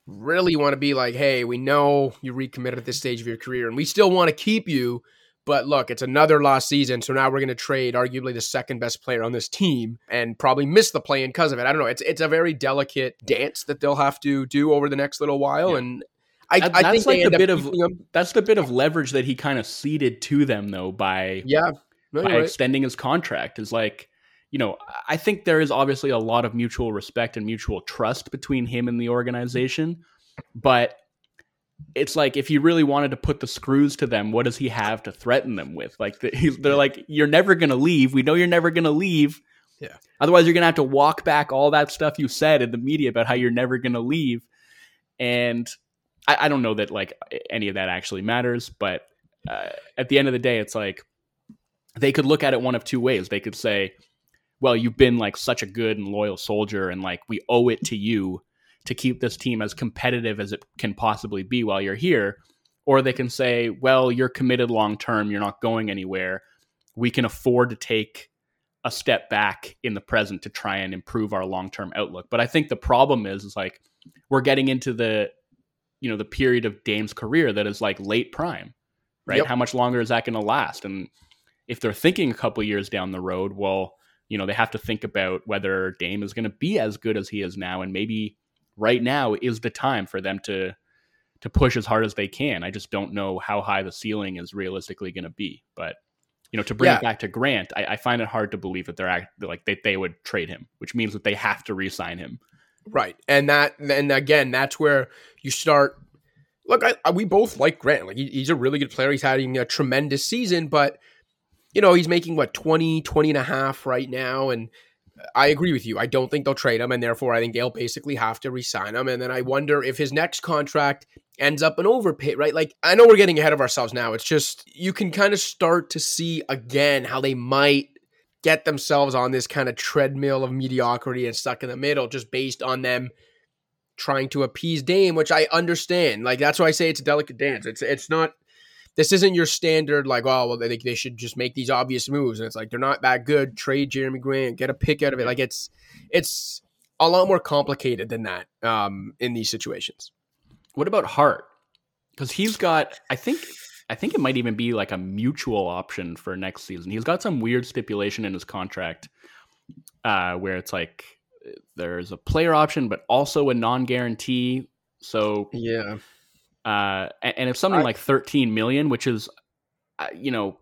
really want to be like, hey, we know you recommitted at this stage of your career and we still want to keep you. But look, it's another lost season. So now we're going to trade arguably the second best player on this team and probably miss the play in because of it. I don't know. It's it's a very delicate dance that they'll have to do over the next little while. Yeah. And I, that, I that's like the bit of that's the bit of leverage that he kind of ceded to them though by yeah no, by right. extending his contract is like you know I think there is obviously a lot of mutual respect and mutual trust between him and the organization, but it's like if he really wanted to put the screws to them, what does he have to threaten them with? Like the, they're like, you're never gonna leave. We know you're never gonna leave. Yeah. Otherwise, you're gonna have to walk back all that stuff you said in the media about how you're never gonna leave. And I, I don't know that like any of that actually matters, but uh, at the end of the day, it's like they could look at it one of two ways. They could say, well, you've been like such a good and loyal soldier, and like we owe it to you to keep this team as competitive as it can possibly be while you're here. Or they can say, well, you're committed long term, you're not going anywhere. We can afford to take a step back in the present to try and improve our long term outlook. But I think the problem is, is like we're getting into the you know the period of Dame's career that is like late prime, right? Yep. How much longer is that going to last? And if they're thinking a couple years down the road, well, you know they have to think about whether Dame is going to be as good as he is now, and maybe right now is the time for them to to push as hard as they can. I just don't know how high the ceiling is realistically going to be, but you know, to bring yeah. it back to Grant, I, I, find it hard to believe that they're act, like they, they would trade him, which means that they have to re-sign him Right, and that and again, that's where you start. Look, I, I, we both like Grant. Like he, he's a really good player. He's having a tremendous season, but you know he's making what 20, 20 and a half right now, and I agree with you. I don't think they'll trade him, and therefore I think they'll basically have to resign him. And then I wonder if his next contract ends up an overpay, right? Like I know we're getting ahead of ourselves now. It's just you can kind of start to see again how they might get themselves on this kind of treadmill of mediocrity and stuck in the middle just based on them trying to appease Dame, which I understand. Like that's why I say it's a delicate dance. It's it's not this isn't your standard like oh well they, they should just make these obvious moves. And it's like they're not that good. Trade Jerami Grant get a pick out of it. Like it's it's a lot more complicated than that um, in these situations. What about hart? Because he's got i think i think it might even be like a mutual option for next season. He's got some weird stipulation in his contract uh, where it's like there's a player option but also a non-guarantee. So yeah. uh, and if something I, like 13 million, which is, uh, you know,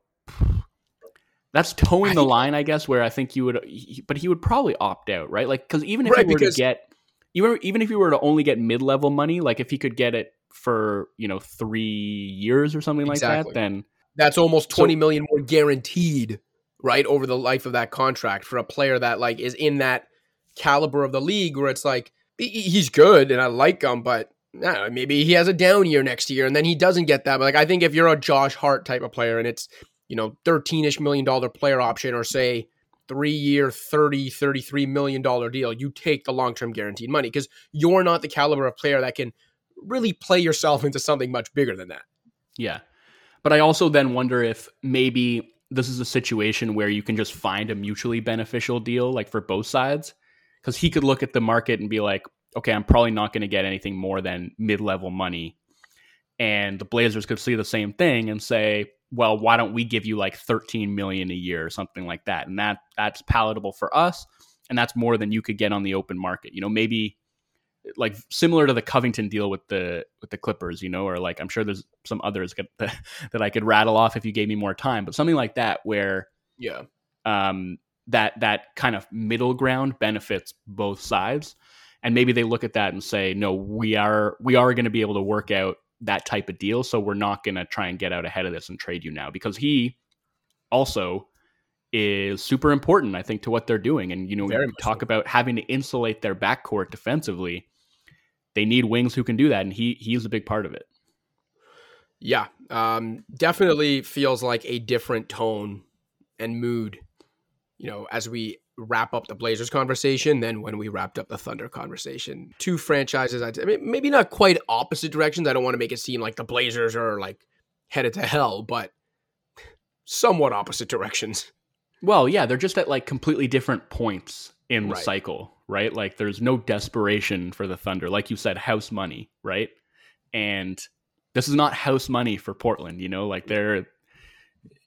that's toeing I, the line, I guess, where I think you would, but he would probably opt out, right? Like, because even if right, he were because, to get, even even if you were to only get mid level money, like if he could get it for you know three years or something exactly. like that, then that's almost twenty so, million more guaranteed, right, over the life of that contract for a player that like is in that caliber of the league, where it's like he's good and I like him, but know, maybe he has a down year next year and then he doesn't get that. But like I think if you're a Josh Hart type of player and it's, you know, 13ish million dollar player option or say 3 year 30 33 million dollar deal, you take the long-term guaranteed money because you're not the caliber of player that can really play yourself into something much bigger than that. Yeah. But I also then wonder if maybe this is a situation where you can just find a mutually beneficial deal like for both sides because he could look at the market and be like okay, I'm probably not going to get anything more than mid level money. And the Blazers could see the same thing and say, well, why don't we give you like 13 million a year or something like that? And that that's palatable for us. And that's more than you could get on the open market. You know, maybe like similar to the Covington deal with the with the Clippers, you know, or like I'm sure there's some others that, that I could rattle off if you gave me more time, but something like that where yeah, um, that that kind of middle ground benefits both sides. And maybe they look at that and say no we are we are going to be able to work out that type of deal so we're not going to try and get out ahead of this and trade you now. Because he also is super important i think to what they're doing. And you know Very we talk so. about having to insulate their backcourt defensively they need wings who can do that and he he's a big part of it yeah um, definitely feels like a different tone and mood you know as we wrap up the Blazers conversation than when we wrapped up the Thunder conversation. Two franchises, I'd say, maybe not quite opposite directions. I don't want to make it seem like the Blazers are like headed to hell, but somewhat opposite directions. Well, yeah, they're just at like completely different points in the right. cycle, right? Like there's no desperation for the Thunder. Like you said, house money, right? And this is not house money for Portland, you know, like they're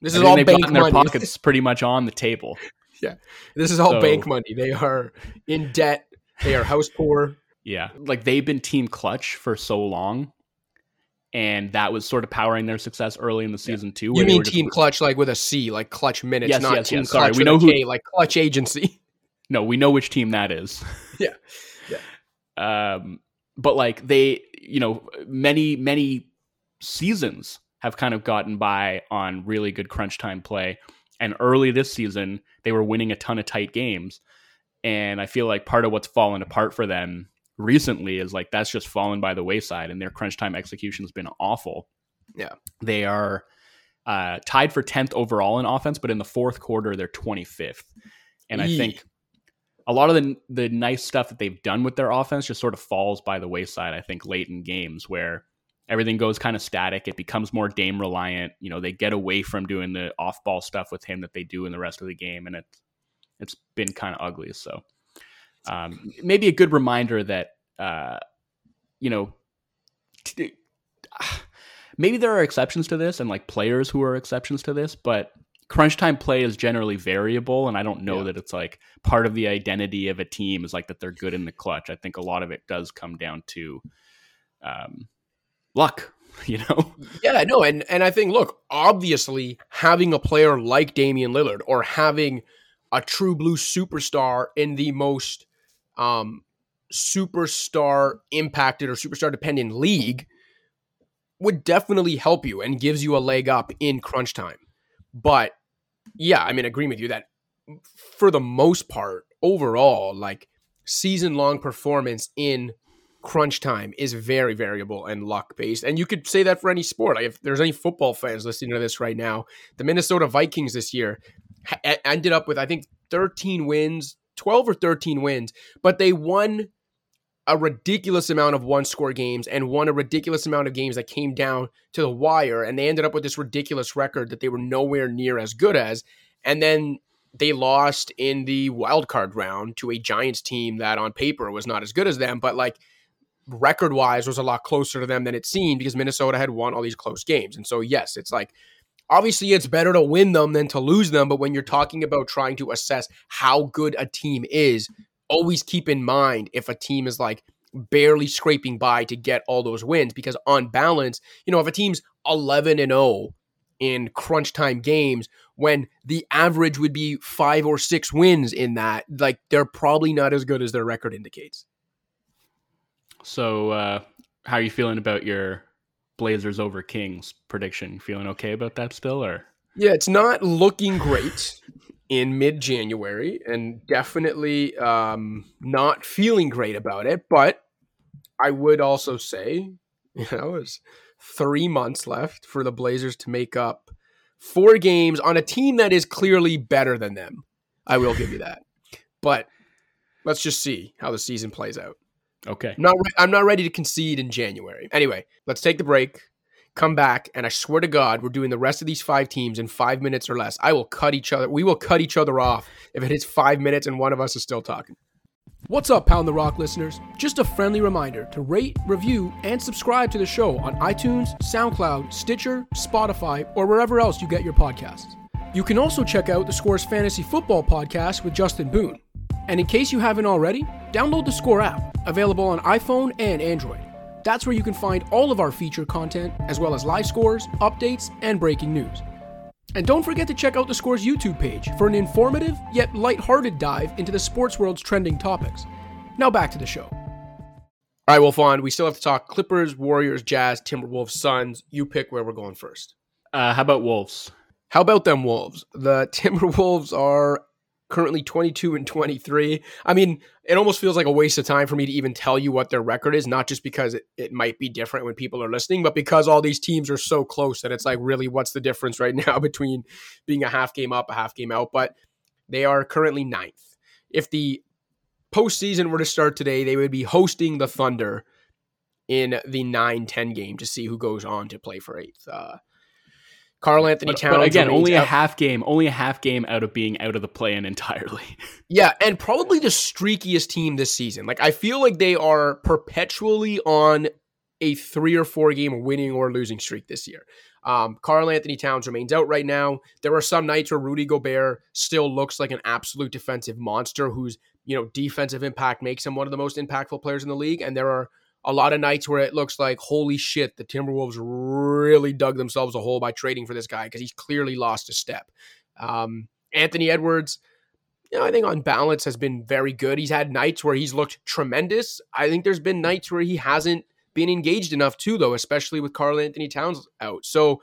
this is all they've bank money. their pockets pretty much on the table yeah. This is all so, bank money. They are in debt. They are house poor. Yeah. Like they've been team clutch for so long. And that was sort of powering their success early in the season yeah. too. You mean team just... clutch like with a C, like clutch minutes, yes, not yes, team yes. clutch Sorry, we know who... K, like Klutch agency. No, we know which team that is. yeah. Yeah. Um, but like they, you know, many, many seasons have kind of gotten by on really good crunch time play. And early this season, they were winning a ton of tight games. And I feel like part of what's fallen apart for them recently is like that's just fallen by the wayside and their crunch time execution has been awful. Yeah. They are uh, tied for 10th overall in offense, but in the fourth quarter, they're 25th. And I think a lot of the, the nice stuff that they've done with their offense just sort of falls by the wayside, I think, late in games where everything goes kind of static. It becomes more Dame reliant. You know, they get away from doing the off ball stuff with him that they do in the rest of the game, and it's it's been kind of ugly. So um, maybe a good reminder that uh, you know. T- maybe there are exceptions to this and like players who are exceptions to this, but crunch time play is generally variable and i don't know yeah. that it's like part of the identity of a team is like that they're good in the clutch i think a lot of it does come down to um, luck you know yeah no and and i think look obviously having a player like damian lillard or having a true blue superstar in the most um superstar impacted or superstar dependent league would definitely help you and gives you a leg up in crunch time. But yeah, I mean, I agree with you that for the most part, overall, like season long performance in crunch time is very variable and luck based. And you could say that for any sport. Like if there's any football fans listening to this right now, the Minnesota Vikings this year ha- ended up with, I think, 13 wins, 12 or 13 wins, but they won a ridiculous amount of one score games and won a ridiculous amount of games that came down to the wire. And they ended up with this ridiculous record that they were nowhere near as good as. And then they lost in the wild card round to a Giants team that on paper was not as good as them, but like record wise was a lot closer to them than it seemed because Minnesota had won all these close games. And so, yes, it's like obviously it's better to win them than to lose them. But when you're talking about trying to assess how good a team is, always keep in mind if a team is like barely scraping by to get all those wins because on balance, you know, if a team's 11 and 0 in crunch time games when the average would be 5 or 6 wins in that, like they're probably not as good as their record indicates. So, uh how are you feeling about your Blazers over Kings prediction? Feeling okay about that still or yeah, it's not looking great in mid January and definitely um, not feeling great about it. But I would also say, you know, there's three months left for the Blazers to make up four games on a team that is clearly better than them. I will give you that. But let's just see how the season plays out. Okay. I'm not, re- I'm not ready to concede in January. Anyway, let's take the break come back, and I swear to God, we're doing the rest of these five teams in five minutes or less. I will cut each other. We will cut each other off if it hits five minutes and one of us is still talking. What's up, Pound the Rock listeners? Just a friendly reminder to rate, review, and subscribe to the show on iTunes, SoundCloud, Stitcher, Spotify, or wherever else you get your podcasts. You can also check out the Scores Fantasy Football podcast with Justin Boone. And in case you haven't already, download the Score app, available on iPhone and Android. That's where you can find all of our feature content, as well as live scores, updates, and breaking news. And don't forget to check out the Scores YouTube page for an informative yet light-hearted dive into the sports world's trending topics. Now back to the show. All right, Wolfond, we still have to talk Clippers, Warriors, Jazz, Timberwolves, Suns. You pick where we're going first. Uh, how about Wolves? How about them Wolves? The Timberwolves are currently 22 and 23. I mean, it almost feels like a waste of time for me to even tell you what their record is, not just because it, it might be different when people are listening, but because all these teams are so close that it's like, really, what's the difference right now between being a half game up, a half game out? But they are currently ninth. If the postseason were to start today, they would be hosting the Thunder in the 9 10 game to see who goes on to play for eighth. Uh, Karl-Anthony Towns. But again, only a out. half game, only a half game out of being out of the play in entirely. yeah, and probably the streakiest team this season. Like I feel like they are perpetually on a three or four game winning or losing streak this year. Um, Karl-Anthony Towns remains out right now. There are some nights where Rudy Gobert still looks like an absolute defensive monster whose you know defensive impact makes him one of the most impactful players in the league. And there are a lot of nights where it looks like holy shit, the Timberwolves really dug themselves a hole by trading for this guy because he's clearly lost a step. Um, Anthony Edwards, you know, I think on balance has been very good. He's had nights where he's looked tremendous. I think there's been nights where he hasn't been engaged enough too, though, especially with Karl-Anthony Towns out. So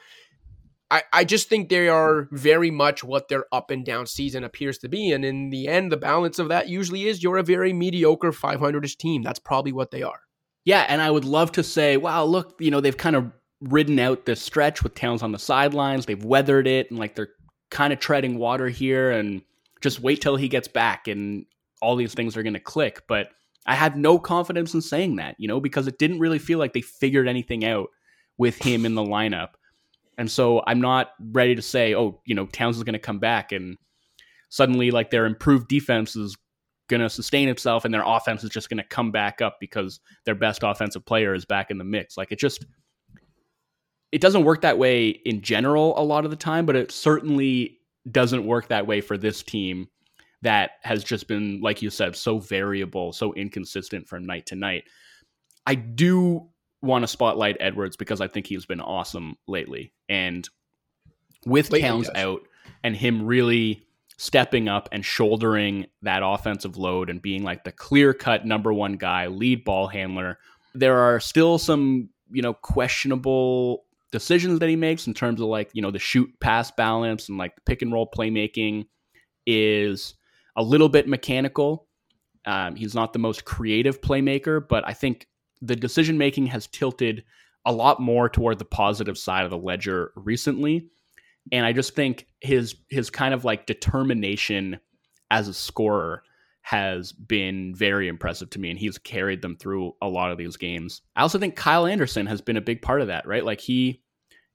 I, I just think they are very much what their up and down season appears to be. And in the end, the balance of that usually is you're a very mediocre 500 ish team. That's probably what they are. Yeah, and I would love to say, wow, look, you know, they've kind of ridden out this stretch with Towns on the sidelines. They've weathered it and like they're kind of treading water here and just wait till he gets back and all these things are going to click. But I have no confidence in saying that, you know, because it didn't really feel like they figured anything out with him in the lineup. And so I'm not ready to say, oh, you know, Towns is going to come back and suddenly like their improved defense is going to sustain itself and their offense is just going to come back up because their best offensive player is back in the mix. Like it just it doesn't work that way in general a lot of the time, but it certainly doesn't work that way for this team that has just been like you said so variable, so inconsistent from night to night. I do want to spotlight Edwards because I think he's been awesome lately and with lately, Towns out and him really stepping up and shouldering that offensive load and being like the clear cut number one guy, lead ball handler. There are still some, you know, questionable decisions that he makes in terms of like, you know, the shoot pass balance and like pick and roll playmaking is a little bit mechanical. Um, he's not the most creative playmaker, but I think the decision making has tilted a lot more toward the positive side of the ledger recently and I just think his his kind of like determination as a scorer has been very impressive to me, and he's carried them through a lot of these games. I also think Kyle Anderson has been a big part of that, right? Like he,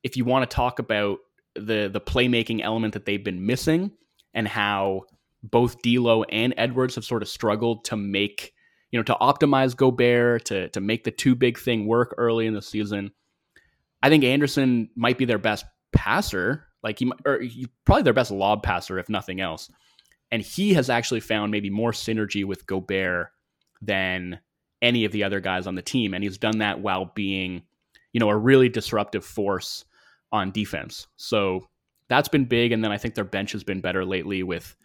if you want to talk about the the playmaking element that they've been missing, and how both D'Lo and Edwards have sort of struggled to make you know to optimize Gobert to to make the two big thing work early in the season. I think Anderson might be their best passer like he, or he probably their best lob passer, if nothing else. And he has actually found maybe more synergy with Gobert than any of the other guys on the team. And he's done that while being, you know, a really disruptive force on defense. So that's been big. And then I think their bench has been better lately with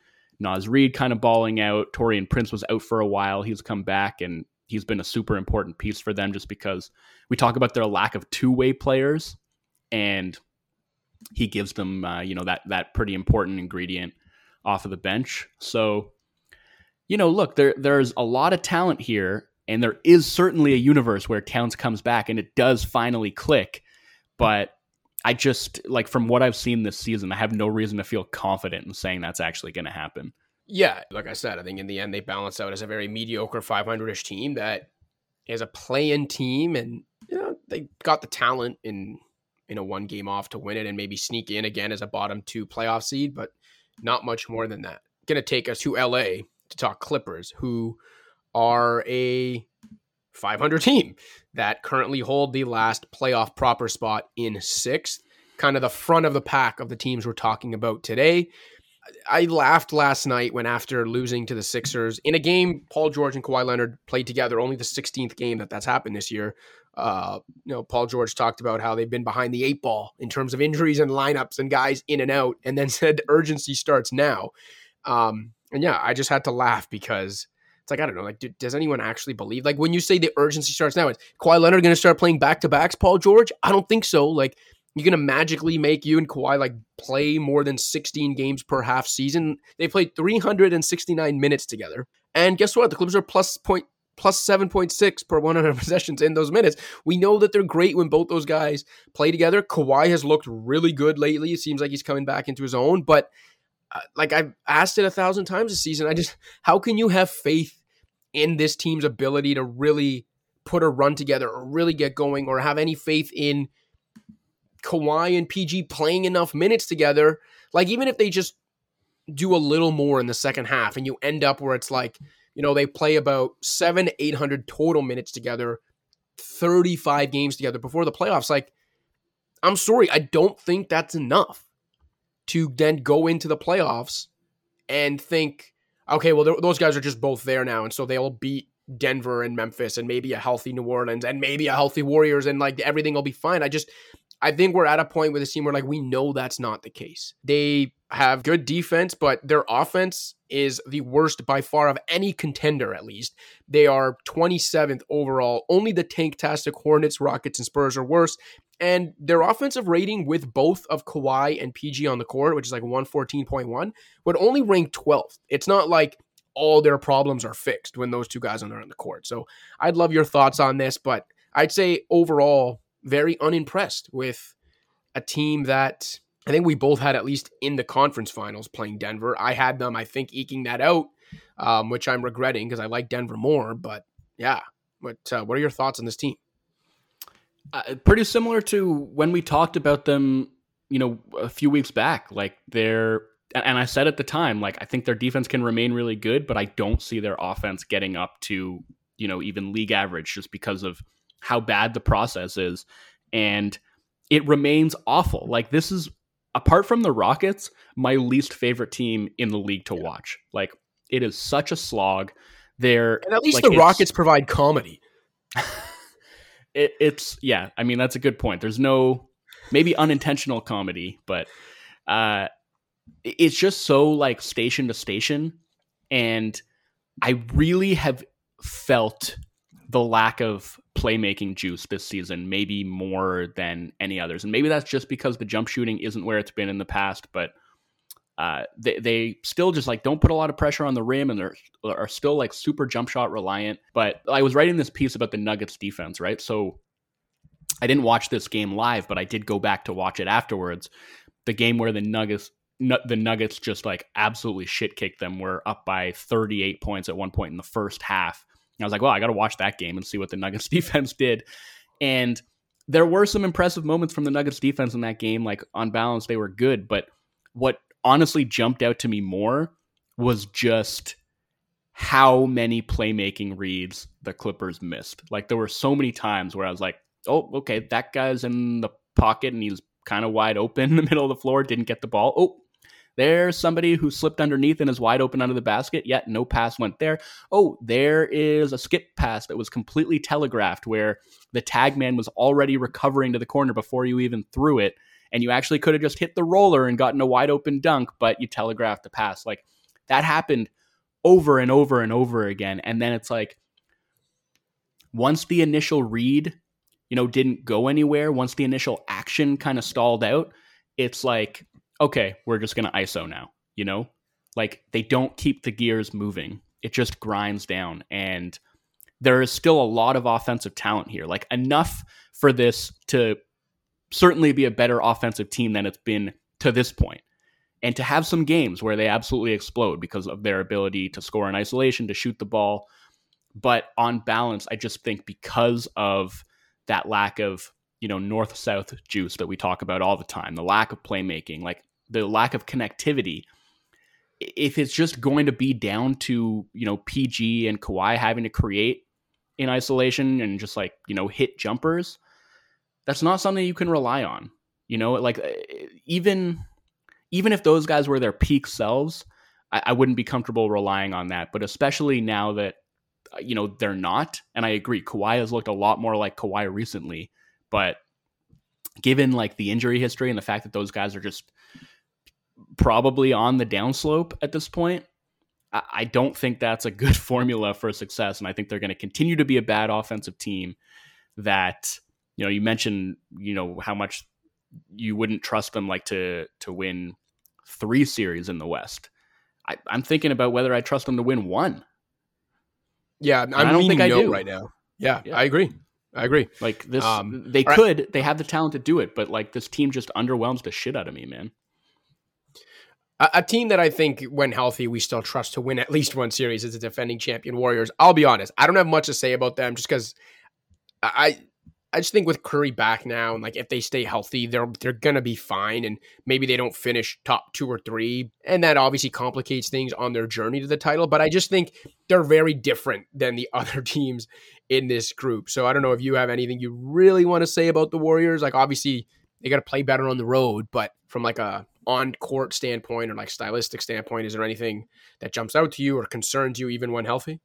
Naz Reid kind of balling out. Taurean Prince was out for a while. He's come back and he's been a super important piece for them just because we talk about their lack of two way players. And he gives them uh, you know that that pretty important ingredient off of the bench. So you know, look, there there's a lot of talent here, and there is certainly a universe where Towns comes back and it does finally click. But I just like from what I've seen this season, I have no reason to feel confident in saying that's actually going to happen. Yeah, like I said, I think in the end they balance out as a very mediocre 500ish team that is a play-in team, and you know they got the talent in in a one game off to win it and maybe sneak in again as a bottom two playoff seed, but not much more than that. Going to take us to LA to talk Clippers, who are a 500 team that currently hold the last playoff proper spot in sixth, kind of the front of the pack of the teams we're talking about today. I laughed last night when after losing to the Sixers in a game Paul George and Kawhi Leonard played together, only the 16th game that that's happened this year. Uh, you know, Paul George talked about how they've been behind the eight ball in terms of injuries and lineups and guys in and out, and then said urgency starts now. Um, and yeah, I just had to laugh because it's like I don't know, like do, does anyone actually believe? Like when you say the urgency starts now, is Kawhi Leonard going to start playing back to backs? Paul George? I don't think so. Like you're going to magically make you and Kawhi like play more than 16 games per half season. They played 369 minutes together. And guess what? The Clippers are plus point plus 7.6 per 100 possessions in those minutes. We know that they're great when both those guys play together. Kawhi has looked really good lately. It seems like he's coming back into his own, but uh, like I've asked it a thousand times this season, I just, how can you have faith in this team's ability to really put a run together or really get going or have any faith in Kawhi and PG playing enough minutes together? Like, even if they just do a little more in the second half and you end up where it's like, you know, they play about seven, 800 total minutes together, 35 games together before the playoffs. Like, I'm sorry, I don't think that's enough to then go into the playoffs and think, okay, well, those guys are just both there now. And so they'll beat Denver and Memphis and maybe a healthy New Orleans and maybe a healthy Warriors and like everything will be fine. I just, I think we're at a point with the team where like we know that's not the case. They have good defense, but their offense is the worst by far of any contender, at least. They are 27th overall. Only the tank-tastic Hornets, Rockets, and Spurs are worse. And their offensive rating with both of Kawhi and PG on the court, which is like 114.1, would only rank 12th. It's not like all their problems are fixed when those two guys are on the court. So I'd love your thoughts on this, but I'd say overall, very unimpressed with a team that I think we both had at least in the conference finals playing Denver. I had them, I think, eking that out, um, which I'm regretting because I like Denver more. But yeah, what uh, what are your thoughts on this team? Uh, pretty similar to when we talked about them, you know, a few weeks back. Like they're, and I said at the time, like I think their defense can remain really good, but I don't see their offense getting up to, you know, even league average just because of how bad the process is. And it remains awful. Like this is apart from the Rockets, my least favorite team in the league to watch. Like it is such a slog. There and at least like, the Rockets provide comedy. it, it's yeah. I mean that's a good point. There's no maybe unintentional comedy, but uh, it's just so like station to station and I really have felt the lack of playmaking juice this season, maybe more than any others. And maybe that's just because the jump shooting isn't where it's been in the past, but uh, they, they still just like don't put a lot of pressure on the rim and they're are still like super jump shot reliant. But I was writing this piece about the Nuggets defense, right? So I didn't watch this game live, but I did go back to watch it afterwards. The game where the Nuggets the Nuggets just like absolutely shit kicked them. Were up by 38 points at one point in the first half. I was like, well, I got to watch that game and see what the Nuggets defense did. And there were some impressive moments from the Nuggets defense in that game. Like on balance, they were good. But what honestly jumped out to me more was just how many playmaking reads the Clippers missed. Like there were so many times where I was like, oh, okay, that guy's in the pocket and he's kind of wide open in the middle of the floor, didn't get the ball. Oh, there's somebody who slipped underneath and is wide open under the basket, yet no pass went there. Oh, there is a skip pass that was completely telegraphed where the tag man was already recovering to the corner before you even threw it. And you actually could have just hit the roller and gotten a wide open dunk, but you telegraphed the pass. Like that happened over and over and over again. And then it's like, once the initial read, you know, didn't go anywhere, once the initial action kind of stalled out, it's like okay, we're just going to ISO now, you know? Like they don't keep the gears moving. It just grinds down and there is still a lot of offensive talent here. Like enough for this to certainly be a better offensive team than it's been to this point. And to have some games where they absolutely explode because of their ability to score in isolation, to shoot the ball. But on balance, I just think because of that lack of you know north south juice that we talk about all the time the lack of playmaking like the lack of connectivity. If it's just going to be down to you know PG and Kawhi having to create in isolation and just like you know hit jumpers that's not something you can rely on you know? Like eh, even even if those guys were their peak selves I, I wouldn't be comfortable relying on that. But especially now that uh, you know they're not and I agree Kawhi has looked a lot more like Kawhi recently but given like the injury history and the fact that those guys are just probably on the downslope at this point, I, I don't think that's a good formula for success. And I think they're going to continue to be a bad offensive team that, you know, you mentioned, you know, how much you wouldn't trust them like to to win three series in the West. I, am thinking about whether I trust them to win one. Yeah, I'm I do not think I do right now. Yeah, yeah, I agree. I agree. Like this, um, they could. Right. They have the talent to do it, but like this team just underwhelms the shit out of me, man. A, a, team that I think, when healthy, we still trust to win at least one series is the defending champion Warriors. I'll be honest, I don't have much to say about them, just because I I just think with Curry back now, and like if they stay healthy, they're they're gonna be fine, and maybe they don't finish top two or three, and that obviously complicates things on their journey to the title. But I just think they're very different than the other teams in this group. So I don't know if you have anything you really want to say about the Warriors. Like obviously they got to play better on the road, but from like a on court standpoint or like stylistic standpoint, is there anything that jumps out to you or concerns you even when healthy?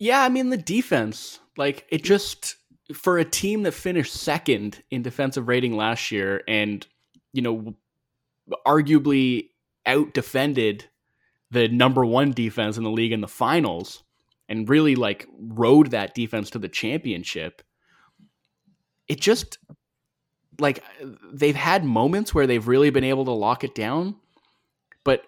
Yeah, I mean the defense, like it just for a team that finished second in defensive rating last year and you know arguably out defended the number one defense in the league in the finals and really like rode that defense to the championship it just like they've had moments where they've really been able to lock it down but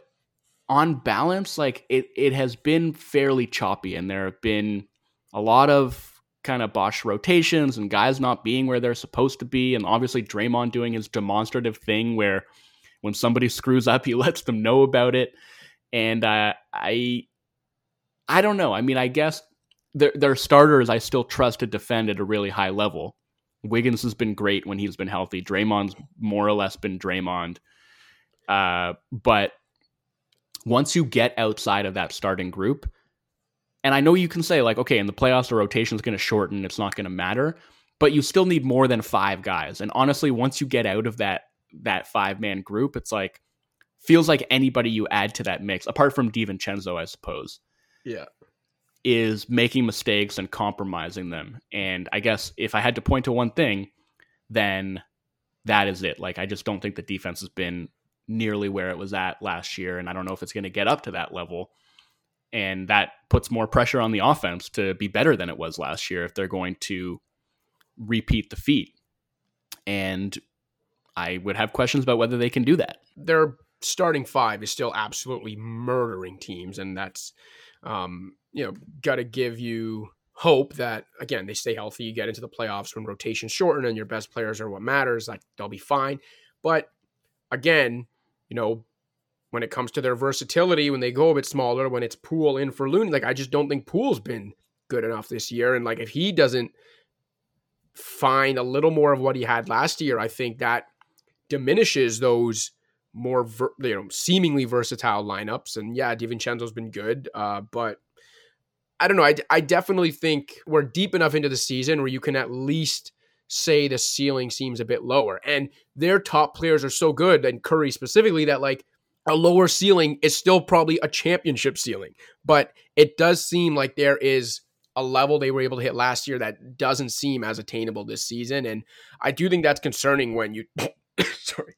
on balance like it it has been fairly choppy and there have been a lot of kind of Bosh rotations and guys not being where they're supposed to be, and obviously Draymond doing his demonstrative thing where when somebody screws up, he lets them know about it. And uh, I, I don't know. I mean, I guess their their starters I still trust to defend at a really high level. Wiggins has been great when he's been healthy. Draymond's more or less been Draymond. Uh, but once you get outside of that starting group, and I know you can say, like, okay, in the playoffs, the rotation is going to shorten. It's not going to matter. But you still need more than five guys. And honestly, once you get out of that that five man group, it's like feels like anybody you add to that mix, apart from DiVincenzo, I suppose. Yeah. Is making mistakes and compromising them. And I guess if I had to point to one thing, then that is it. Like I just don't think the defense has been nearly where it was at last year, and I don't know if it's going to get up to that level. And that puts more pressure on the offense to be better than it was last year if they're going to repeat the feat. And I would have questions about whether they can do that. Their starting five is still absolutely murdering teams, and that's um, you know got to give you hope that again they stay healthy. You get into the playoffs when rotations shorten and your best players are what matters. Like they'll be fine, but again, you know when it comes to their versatility, when they go a bit smaller, when it's Poole in for Looney, like I just don't think Poole's been good enough this year, and like if he doesn't find a little more of what he had last year, I think that diminishes those more ver- you know seemingly versatile lineups. And yeah, DiVincenzo's been good, uh, but I don't know. I, I definitely think we're deep enough into the season where you can at least say the ceiling seems a bit lower. And their top players are so good, and Curry specifically, that like a lower ceiling is still probably a championship ceiling. But it does seem like there is a level they were able to hit last year that doesn't seem as attainable this season. And I do think that's concerning when you sorry,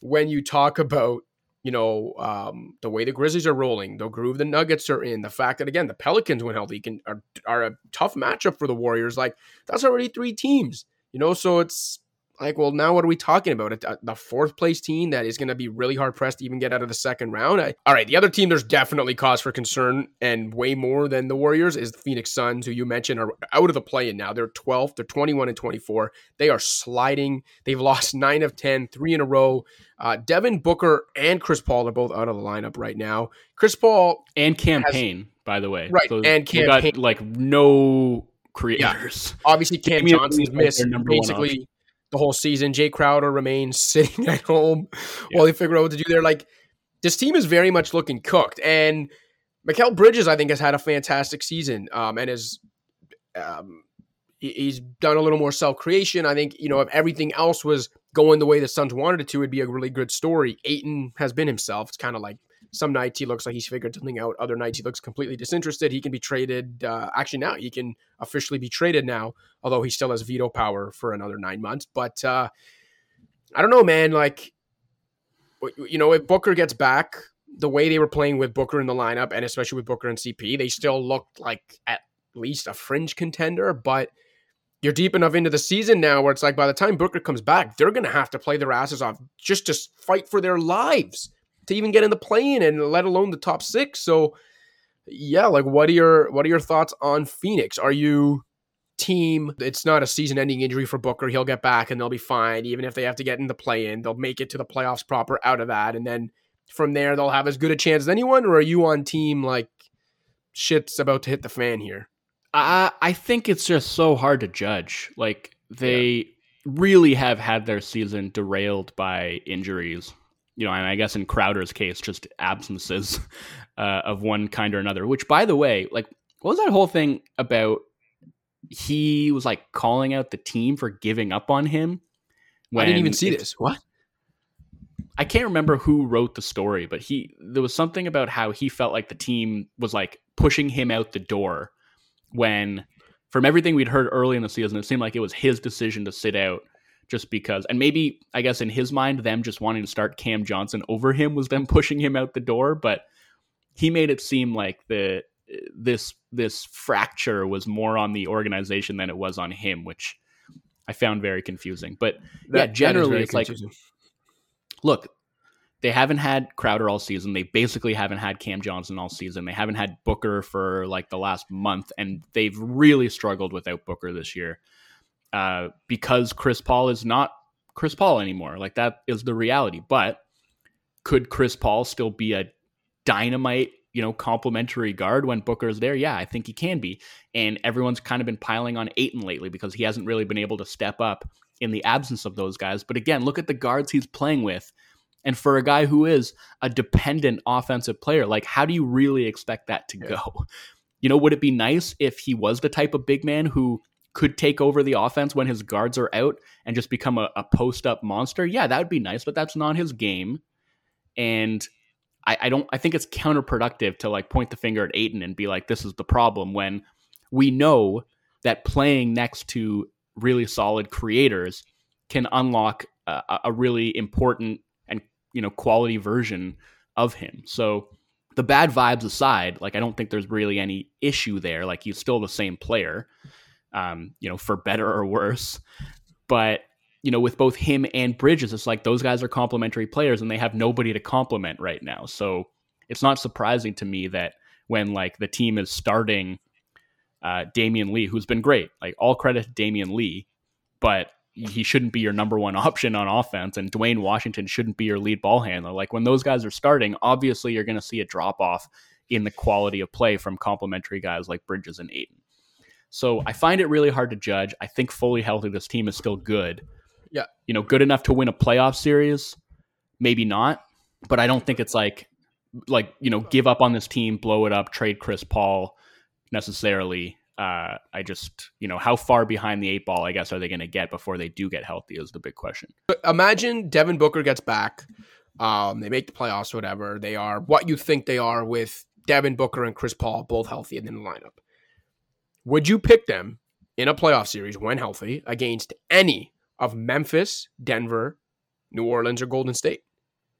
when you talk about you know um, the way the Grizzlies are rolling, the groove the Nuggets are in, the fact that again the Pelicans when healthy can are, are a tough matchup for the Warriors. Like that's already three teams, you know. So it's like, well, now what are we talking about? The fourth place team that is going to be really hard pressed to even get out of the second round. I, all right, the other team there's definitely cause for concern and way more than the Warriors is the Phoenix Suns, who you mentioned are out of the play in now. They're 12th, they're 21 and 24. They are sliding. They've lost nine of 10, three in a row. Uh, Devin Booker and Chris Paul are both out of the lineup right now. Chris Paul and campaign, Payne, by the way, right? So and Cam Payne, like no creators. Yeah. Obviously, Cam Johnson's missed basically the whole season. Jae Crowder remains sitting at home yeah. while they figure out what to do there. Like this team is very much looking cooked, and Mikal Bridges, I think, has had a fantastic season, um, and is um, he's done a little more self creation. I think you know if everything else was going the way the Suns wanted it to, it'd be a really good story. Ayton has been himself. It's kind of like some nights he looks like he's figured something out. Other nights he looks completely disinterested. He can be traded. Uh, actually, now he can officially be traded now, although he still has veto power for another nine months. But uh, I don't know, man. Like, you know, if Booker gets back, the way they were playing with Booker in the lineup, and especially with Booker and CP, they still looked like at least a fringe contender. But you're deep enough into the season now where it's like by the time Booker comes back, they're going to have to play their asses off just to fight for their lives to even get in the play-in and let alone the top six. So yeah, like what are your what are your thoughts on Phoenix? Are you team it's not a season ending injury for Booker. He'll get back and they'll be fine. Even if they have to get in the play in, they'll make it to the playoffs proper out of that. And then from there they'll have as good a chance as anyone, or are you on team like shit's about to hit the fan here? I I think it's just so hard to judge. Like they yeah. really have had their season derailed by injuries you know, and I guess in Crowder's case, just absences uh, of one kind or another. Which, by the way, like, what was that whole thing about? He was like calling out the team for giving up on him. I didn't even see this. What? I can't remember who wrote the story, but he there was something about how he felt like the team was like pushing him out the door when from everything we'd heard early in the season, it seemed like it was his decision to sit out just because and maybe I guess in his mind them just wanting to start Cam Johnson over him was them pushing him out the door, but he made it seem like the this this fracture was more on the organization than it was on him, which I found very confusing. But that, yeah, generally it's confusing. like look, they haven't had Crowder all season. They basically haven't had Cam Johnson all season. They haven't had Booker for like the last month, and they've really struggled without Booker this year uh, because Chris Paul is not Chris Paul anymore. Like that is the reality. But could Chris Paul still be a dynamite, you know, complimentary guard when Booker's there? Yeah, I think he can be. And everyone's kind of been piling on Ayton lately because he hasn't really been able to step up in the absence of those guys. But again, look at the guards he's playing with. And for a guy who is a dependent offensive player, like how do you really expect that to yeah. go? You know, would it be nice if he was the type of big man who could take over the offense when his guards are out and just become a, a post up monster, yeah, that would be nice, but that's not his game. And I, I, don't I think it's counterproductive to like point the finger at Ayton and be like, this is the problem when we know that playing next to really solid creators can unlock a, a really important and you know, quality version of him. So the bad vibes aside, like I don't think there's really any issue there. Like he's still the same player, um, you know, for better or worse. But you know, with both him and Bridges, it's like those guys are complementary players and they have nobody to complement right now. So it's not surprising to me that when like the team is starting uh, Damion Lee, who's been great, like all credit to Damion Lee, but he shouldn't be your number one option on offense, and Dwayne Washington shouldn't be your lead ball handler. Like when those guys are starting, obviously you're going to see a drop off in the quality of play from complementary guys like Bridges and Ayton. So I find it really hard to judge. I think fully healthy, this team is still good. Yeah. You know, good enough to win a playoff series, maybe not, but I don't think it's like like, you know, give up on this team, blow it up, trade Chris Paul necessarily uh, I just, you know, how far behind the eight ball, I guess, are they going to get before they do get healthy is the big question. Imagine Devin Booker gets back. Um, they make the playoffs, whatever. They are what you think they are with Devin Booker and Chris Paul both healthy and in the lineup. Would you pick them in a playoff series when healthy against any of Memphis, Denver, New Orleans, or Golden State?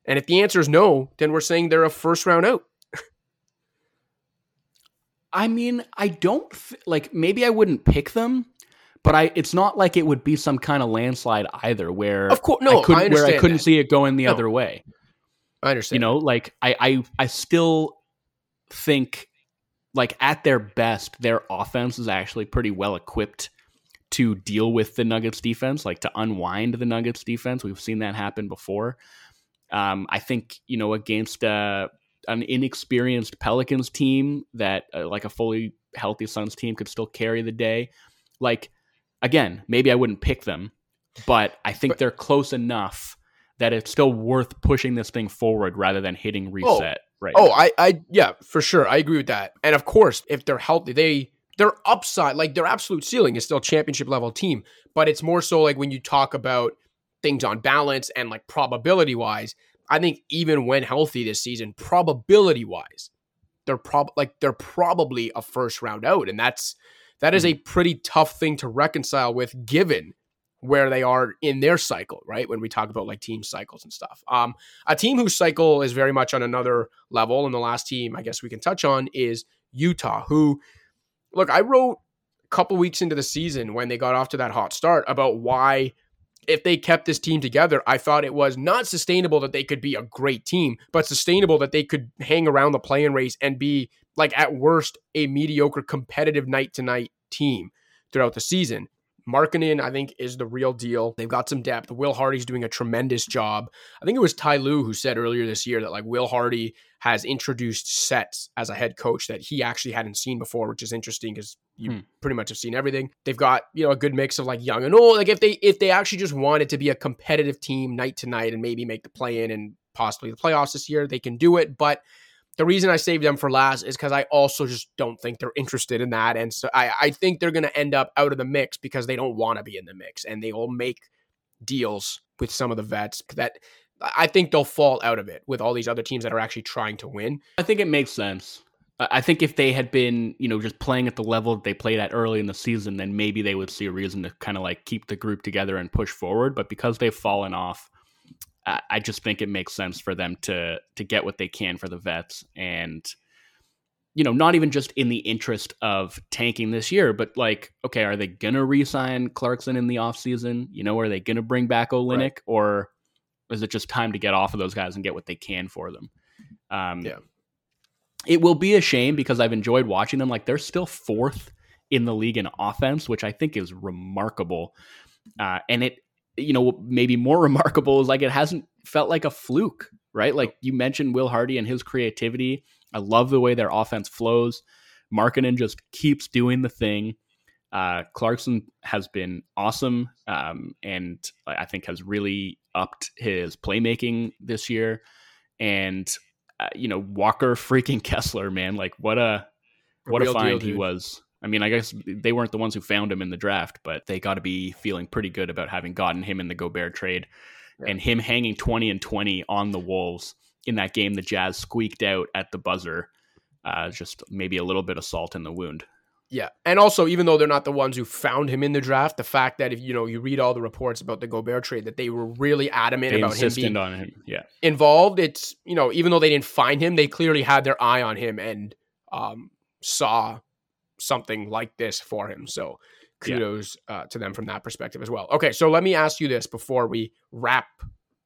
And if the answer is no, then we're saying they're a first round out. I mean, I don't th- like maybe I wouldn't pick them, but I it's not like it would be some kind of landslide either where Of course no, I couldn't, I where I couldn't that. see it going the no. other way. I understand. You know, like I I I still think like at their best their offense is actually pretty well equipped to deal with the Nuggets defense, like to unwind the Nuggets defense. We've seen that happen before. Um, I think you know against uh, an inexperienced Pelicans team that uh, like a fully healthy Suns team could still carry the day. Like again, maybe I wouldn't pick them, but I think But- they're close enough that it's still worth pushing this thing forward rather than hitting reset. Right. Oh. I, I, yeah, for sure, I agree with that. And of course, if they're healthy, they their upside, like their absolute ceiling, is still championship level team. But it's more so like when you talk about things on balance and like probability wise. I think even when healthy this season, probability wise, they're prob like they're probably a first round out, and that's that is hmm. a pretty tough thing to reconcile with, given where they are in their cycle, right? When we talk about like team cycles and stuff. Um, a team whose cycle is very much on another level, and the last team I guess we can touch on is Utah, who look, I wrote a couple weeks into the season when they got off to that hot start about why if they kept this team together, I thought it was not sustainable that they could be a great team, but sustainable that they could hang around the play-in race and be like at worst a mediocre competitive night to night team throughout the season. Markkanen, I think, is the real deal. They've got some depth. Will Hardy's doing a tremendous job. I think it was Ty Lue who said earlier this year that like Will Hardy has introduced sets as a head coach that he actually hadn't seen before, which is interesting because you Hmm. pretty much have seen everything. They've got you know a good mix of like young and old. Like if they if they actually just wanted to be a competitive team night to night and maybe make the play in and possibly the playoffs this year, they can do it. But the reason I saved them for last is because I also just don't think they're interested in that. And so I, I think they're going to end up out of the mix because they don't want to be in the mix and they will make deals with some of the vets that I think they'll fall out of it with all these other teams that are actually trying to win. I think it makes sense. I think if they had been, you know, just playing at the level that they played at early in the season, then maybe they would see a reason to kind of like keep the group together and push forward. But because they've fallen off, I I just think it makes sense for them to to get what they can for the vets and you know, not even just in the interest of tanking this year, but like, okay, are they gonna re-sign Clarkson in the offseason? You know, are they gonna bring back Olynyk Right. or is it just time to get off of those guys and get what they can for them? Um, Yeah. It will be a shame because I've enjoyed watching them. Like they're still fourth in the league in offense, which I think is remarkable. Uh, and it, you know, maybe more remarkable is like it hasn't felt like a fluke, right? Like you mentioned Will Hardy and his creativity. I love the way their offense flows. Markkanen just keeps doing the thing. Uh, Clarkson has been awesome, um, and I think has really upped his playmaking this year. And uh, you know, Walker freaking Kessler, man, like what a what a deal, find he was. I mean, I guess they weren't the ones who found him in the draft, but they got to be feeling pretty good about having gotten him in the Gobert trade Yeah. and him hanging 20 and 20 on the Wolves in that game the Jazz squeaked out at the buzzer. Uh, just maybe a little bit of salt in the wound. Yeah, and also even though they're not the ones who found him in the draft, the fact that if you know you read all the reports about the Gobert trade that they were really adamant they about him being on him. Yeah, involved. It's you know even though they didn't find him, they clearly had their eye on him and um, saw something like this for him. So kudos yeah. uh, to them from that perspective as well. Okay, so let me ask you this before we wrap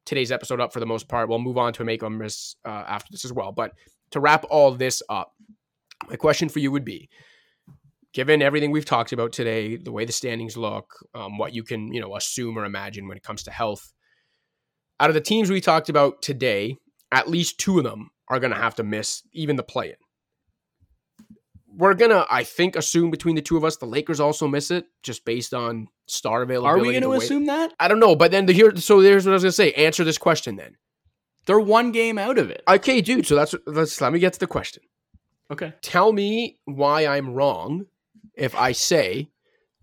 today's episode up for the most part. We'll move on to make or miss uh, after this as well, but to wrap all this up, my question for you would be given everything we've talked about today, the way the standings look, um, what you can you know assume or imagine when it comes to health, out of the teams we talked about today, at least two of them are going to have to miss even the play-in. We're gonna, I think, assume between the two of us, the Lakers also miss it, just based on star availability. Are we going to assume that? I don't know, but then the here, so there's what I was gonna say. Answer this question then. They're one game out of it. Okay, dude. So that's let's let me get to the question. Okay. Tell me why I'm wrong if I say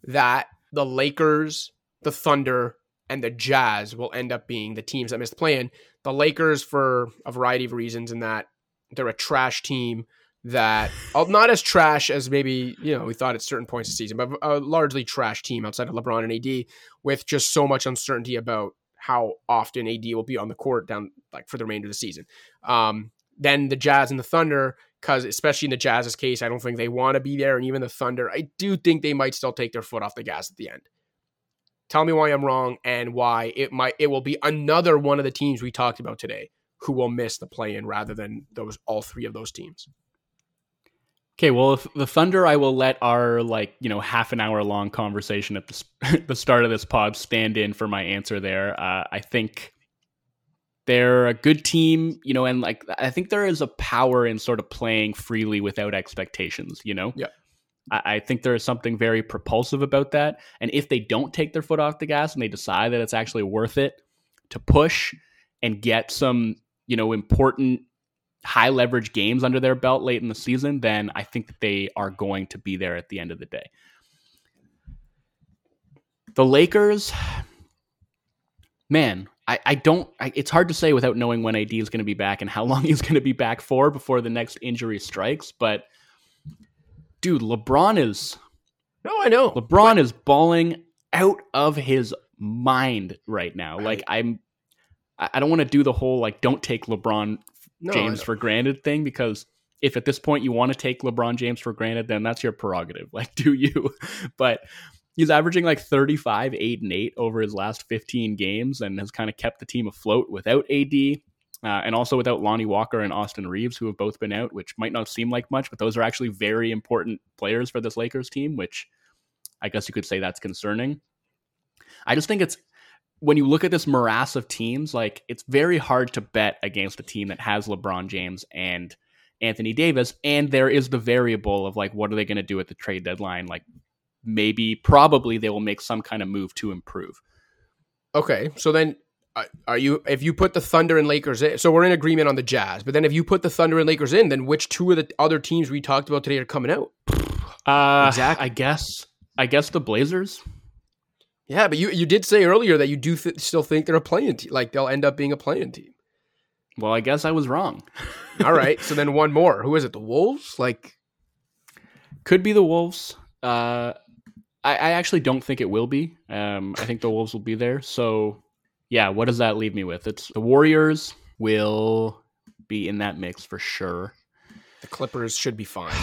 that the Lakers, the Thunder, and the Jazz will end up being the teams that miss the play-in. The Lakers for a variety of reasons, in that they're a trash team that uh, not as trash as maybe you know we thought at certain points of season, but a largely trash team outside of LeBron and AD, with just so much uncertainty about how often AD will be on the court down like for the remainder of the season. Um, then the Jazz and the Thunder because especially in the Jazz's case, I don't think they want to be there, and even the Thunder, I do think they might still take their foot off the gas at the end. Tell me why I'm wrong and why it might it will be another one of the teams we talked about today who will miss the play-in rather than those all three of those teams. Okay, well, if the Thunder, I will let our like you know half an hour long conversation at the, the start of this pod stand in for my answer there. Uh, I think they're a good team, you know, and like I think there is a power in sort of playing freely without expectations, you know? Yeah. I, I think there is something very propulsive about that. And if they don't take their foot off the gas and they decide that it's actually worth it to push and get some, you know, important high leverage games under their belt late in the season, then I think that they are going to be there at the end of the day. The Lakers, man, I, I don't. I, it's hard to say without knowing when AD is going to be back and how long he's going to be back for before the next injury strikes. But dude, LeBron is. No, I know. LeBron but... is balling out of his mind right now. Right. Like I'm. I don't want to do the whole like don't take LeBron no, James for granted thing because if at this point you want to take LeBron James for granted, then that's your prerogative. Like, do you? but he's averaging like 35, 8, and 8 over his last 15 games and has kind of kept the team afloat without AD. Uh, and also without Lonnie Walker and Austin Reaves, who have both been out, which might not seem like much, but those are actually very important players for this Lakers team, which I guess you could say that's concerning. I just think it's when you look at this morass of teams, like it's very hard to bet against a team that has LeBron James and Anthony Davis, and there is the variable of like what are they going to do at the trade deadline? Like maybe probably they will make some kind of move to improve. Okay, so then uh, are you if you put the Thunder and Lakers in? So we're in agreement on the Jazz, but then if you put the Thunder and Lakers in, then which two of the other teams we talked about today are coming out? Uh, exactly. I guess. I guess the Blazers. Yeah, but you you did say earlier that you do th- still think they're a play-in team, like they'll end up being a play-in team. Well, I guess I was wrong. All right, so then one more. Who is it? The Wolves? Like, could be the Wolves. Uh, I, I actually don't think it will be. Um, I think the Wolves will be there. So, yeah, what does that leave me with? It's the Warriors will be in that mix for sure. The Clippers should be fine,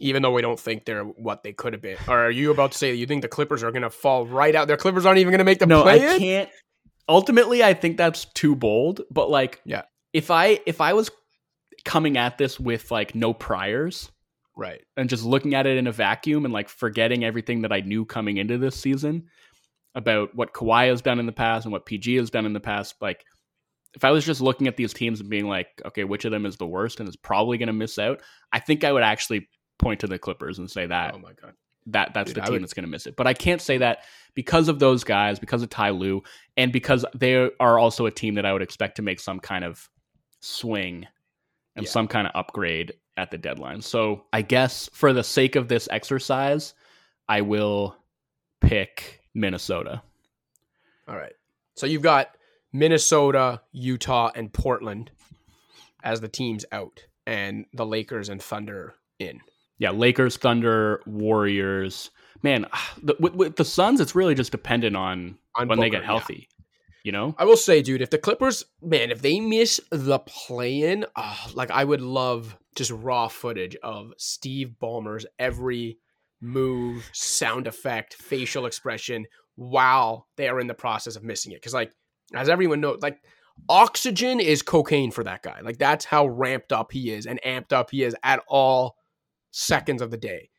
even though we don't think they're what they could have been. Or are you about to say that you think the Clippers are going to fall right out? Their Clippers aren't even going to make the no, play. I can't. Ultimately, I think that's too bold. But like, yeah, if I if I was coming at this with like no priors, Right. And just looking at it in a vacuum and like forgetting everything that I knew coming into this season about what Kawhi has done in the past and what PG has done in the past. Like, if I was just looking at these teams and being like, okay, which of them is the worst and is probably going to miss out, I think I would actually point to the Clippers and say that. Oh my god. That that's Dude, the team would... that's going to miss it. But I can't say that because of those guys, because of Ty Lue, and because they are also a team that I would expect to make some kind of swing and yeah. some kind of upgrade at the deadline. So I guess for the sake of this exercise, I will pick Minnesota. All right. So you've got Minnesota, Utah, and Portland as the teams out, and the Lakers and Thunder in. Yeah, Lakers, Thunder, Warriors. Man, ah, the, with, with, the Suns, it's really just dependent on, on when Booker, they get healthy. Yeah. You know, I will say, dude, if the Clippers, man, if they miss the play-in, oh, like I would love just raw footage of Steve Ballmer's every move, sound effect, facial expression while they are in the process of missing it. Because, like, as everyone knows, like oxygen is cocaine for that guy. Like that's how ramped up he is and amped up he is at all seconds of the day.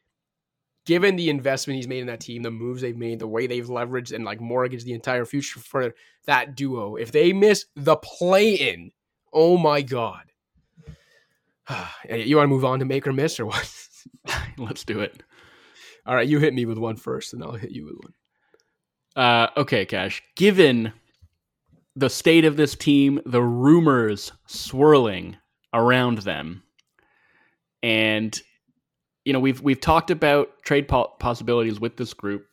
Given the investment he's made in that team, the moves they've made, the way they've leveraged and like mortgaged the entire future for that duo, if they miss the play in, oh my God. you want to move on to make or miss or what? Let's do it. All right, you hit me with one first, and I'll hit you with one. Uh, okay, Cash. Given the state of this team, the rumors swirling around them, and you know we've we've talked about trade po- possibilities with this group.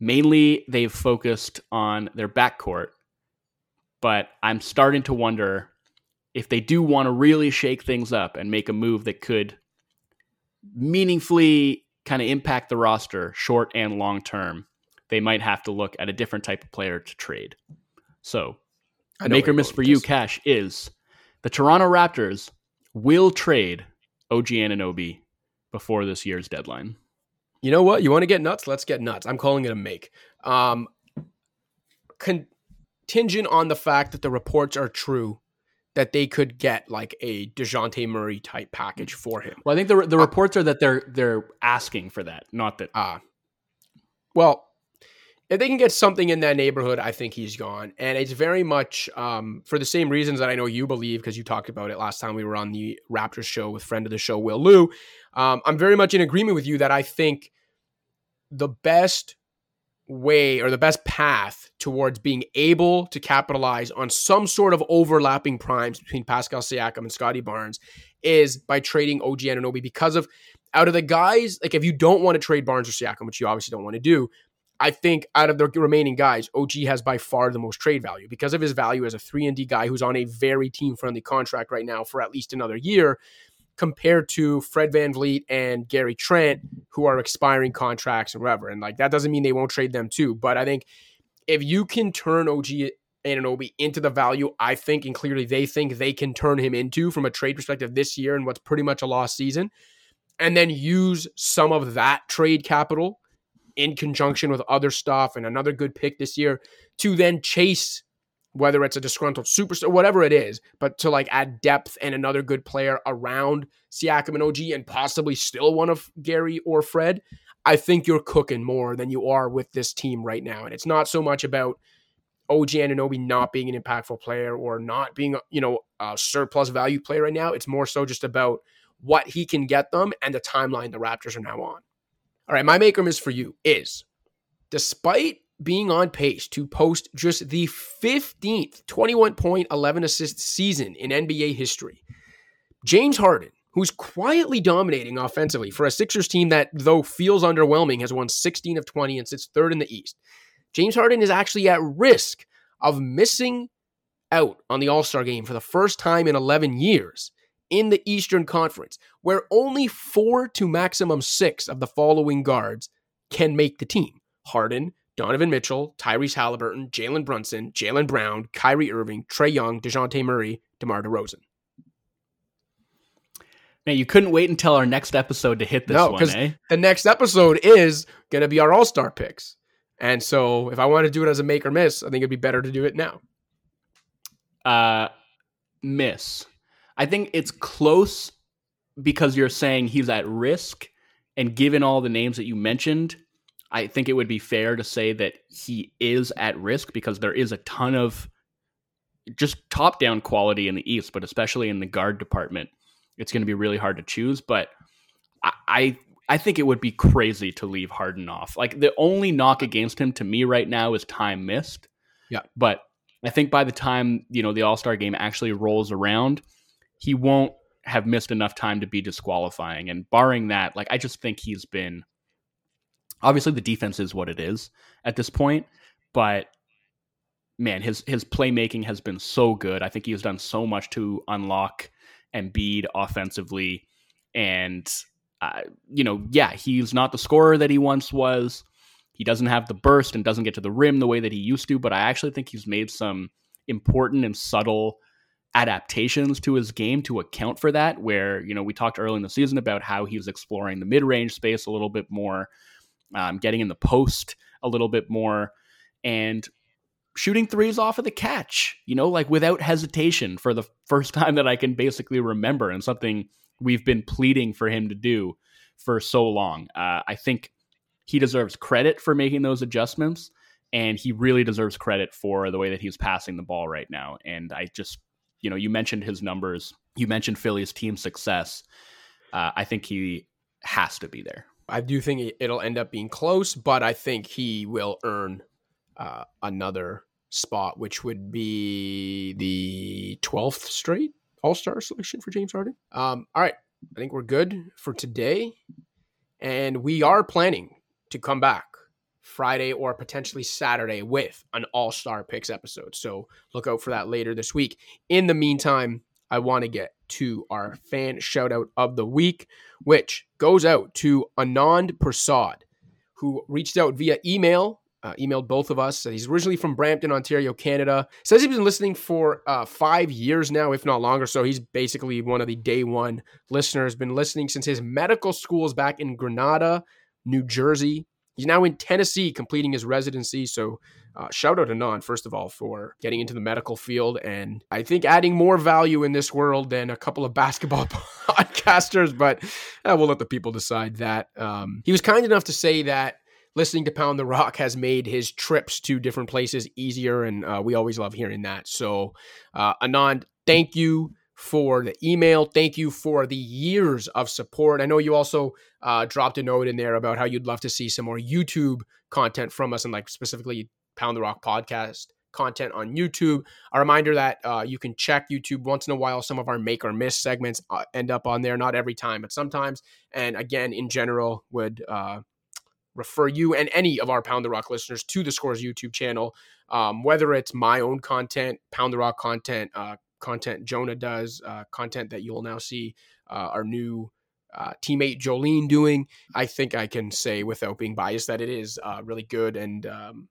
Mainly, they've focused on their backcourt, but I'm starting to wonder if they do want to really shake things up and make a move that could meaningfully kind of impact the roster, short and long term. They might have to look at a different type of player to trade. So the make or miss for you, Cash, is the Toronto Raptors will trade OG Anunoby before this year's deadline. You know what? You want to get nuts? Let's get nuts. I'm calling it a make. Um, contingent on the fact that the reports are true that they could get like a Dejounte Murray type package for him. Well, I think the the uh, reports are that they're they're asking for that, not that. Ah, uh, well, if they can get something in that neighborhood, I think he's gone. And it's very much um, for the same reasons that I know you believe because you talked about it last time we were on the Raptors show with friend of the show, Will Lou. Um, I'm very much in agreement with you that I think the best way or the best path towards being able to capitalize on some sort of overlapping primes between Pascal Siakam and Scottie Barnes is by trading OG Anunoby because of out of the guys, like if you don't want to trade Barnes or Siakam, which you obviously don't want to do, I think out of the remaining guys, OG has by far the most trade value because of his value as a 3 and D guy who's on a very team friendly contract right now for at least another year compared to Fred VanVleet and Gary Trent who are expiring contracts and whatever. And like that doesn't mean they won't trade them too, but I think if you can turn OG Anunoby into the value I think and clearly they think they can turn him into from a trade perspective this year and what's pretty much a lost season and then use some of that trade capital in conjunction with other stuff and another good pick this year to then chase whether it's a disgruntled superstar, whatever it is, but to like add depth and another good player around Siakam and OG and possibly still one of Gary or Fred, I think you're cooking more than you are with this team right now. And it's not so much about OG Anunoby not being an impactful player or not being, you know, a surplus value player right now. It's more so just about what he can get them and the timeline the Raptors are now on. All right, my make or miss for you is despite being on pace to post just the 15th 21 point 11 assist season in NBA history, James Harden, who's quietly dominating offensively for a Sixers team that, though feels underwhelming, has won 16 of 20 and sits third in the East. James Harden is actually at risk of missing out on the All Star game for the first time in 11 years in the Eastern Conference, where only four to maximum six of the following guards can make the team Harden, Donovan Mitchell, Tyrese Halliburton, Jalen Brunson, Jaylen Brown, Kyrie Irving, Trae Young, Dejounte Murray, DeMar DeRozan. Man, you couldn't wait until our next episode to hit this no, one, eh? The next episode is going to be our All Star picks. And so if I want to do it as a make or miss, I think it'd be better to do it now. Uh, miss. I think it's close because you're saying he's at risk. And given all the names that you mentioned, I think it would be fair to say that he is at risk because there is a ton of just top down quality in the East, but especially in the guard department. It's going to be really hard to choose. But I, I, I think it would be crazy to leave Harden off. Like the only knock against him to me right now is time missed. Yeah. But I think by the time, you know, the All Star game actually rolls around, he won't have missed enough time to be disqualifying. And barring that, like I just think he's been obviously the defense is what it is at this point, but man, his his playmaking has been so good. I think he has done so much to unlock and Embiid offensively, and uh, you know, yeah, he's not the scorer that he once was. He doesn't have the burst and doesn't get to the rim the way that he used to, but I actually think he's made some important and subtle adaptations to his game to account for that. Where, you know, we talked early in the season about how he was exploring the mid range space a little bit more, um, getting in the post a little bit more, and shooting threes off of the catch, you know, like without hesitation for the first time that I can basically remember, and something we've been pleading for him to do for so long. Uh, I think he deserves credit for making those adjustments, and he really deserves credit for the way that he's passing the ball right now. And I just, you know, you mentioned his numbers, you mentioned Philly's team success. Uh, I think he has to be there. I do think it'll end up being close, but I think he will earn uh, another spot, which would be the 12th straight All Star selection for James Harden. Um, all right. I think we're good for today. And we are planning to come back Friday or potentially Saturday with an All Star Picks episode. So look out for that later this week. In the meantime, I want to get to our fan shout out of the week, which goes out to Anand Prasad, who reached out via email uh, emailed both of us. He's originally from Brampton, Ontario, Canada. Says he's been listening for uh, five years now, if not longer. So he's basically one of the day one listeners. Been listening since his medical school is back in Granada, New Jersey. He's now in Tennessee, completing his residency. So uh, shout out to Non, first of all, for getting into the medical field and I think adding more value in this world than a couple of basketball podcasters. But uh, we'll let the people decide that. Um, he was kind enough to say that listening to Pound the Rock has made his trips to different places easier, and uh, we always love hearing that. So, uh, Anand, thank you for the email. Thank you for the years of support. I know you also uh, dropped a note in there about how you'd love to see some more YouTube content from us, and like specifically Pound the Rock podcast content on YouTube. A reminder that uh, you can check YouTube once in a while. Some of our make or miss segments uh, end up on there, not every time, but sometimes. And again, in general, would uh, refer you and any of our Pound the Rock listeners to the Scores YouTube channel, um, whether it's my own content, Pound the Rock content, uh, content Jonah does, uh, content that you'll now see uh, our new uh, teammate Jolene doing. I think I can say without being biased that it is uh, really good and um,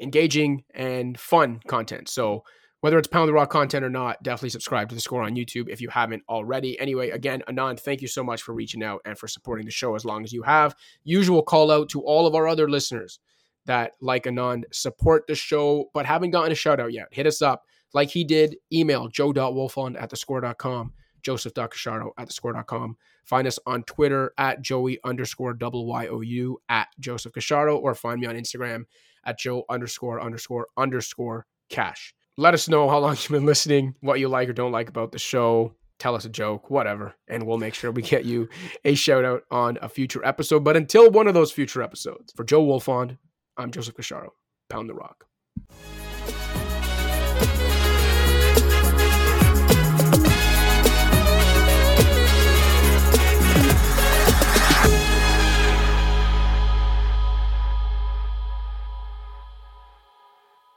engaging and fun content. So whether it's Pound the Rock content or not, definitely subscribe to the score on YouTube if you haven't already. Anyway, again, Anand, thank you so much for reaching out and for supporting the show as long as you have. Usual call out to all of our other listeners that, like Anand, support the show but haven't gotten a shout out yet. Hit us up like he did. Email joe.wolfond at thescore.com, joseph.casciaro at thescore.com. Find us on Twitter at joey underscore double Y-O-U at Joseph Casciaro or find me on Instagram at joe underscore underscore underscore cash let us know how long you've been listening, what you like or don't like about the show. Tell us a joke, whatever, and we'll make sure we get you a shout out on a future episode. But until one of those future episodes, for Joe Wolfond, I'm Joseph Casciaro. Pound the rock.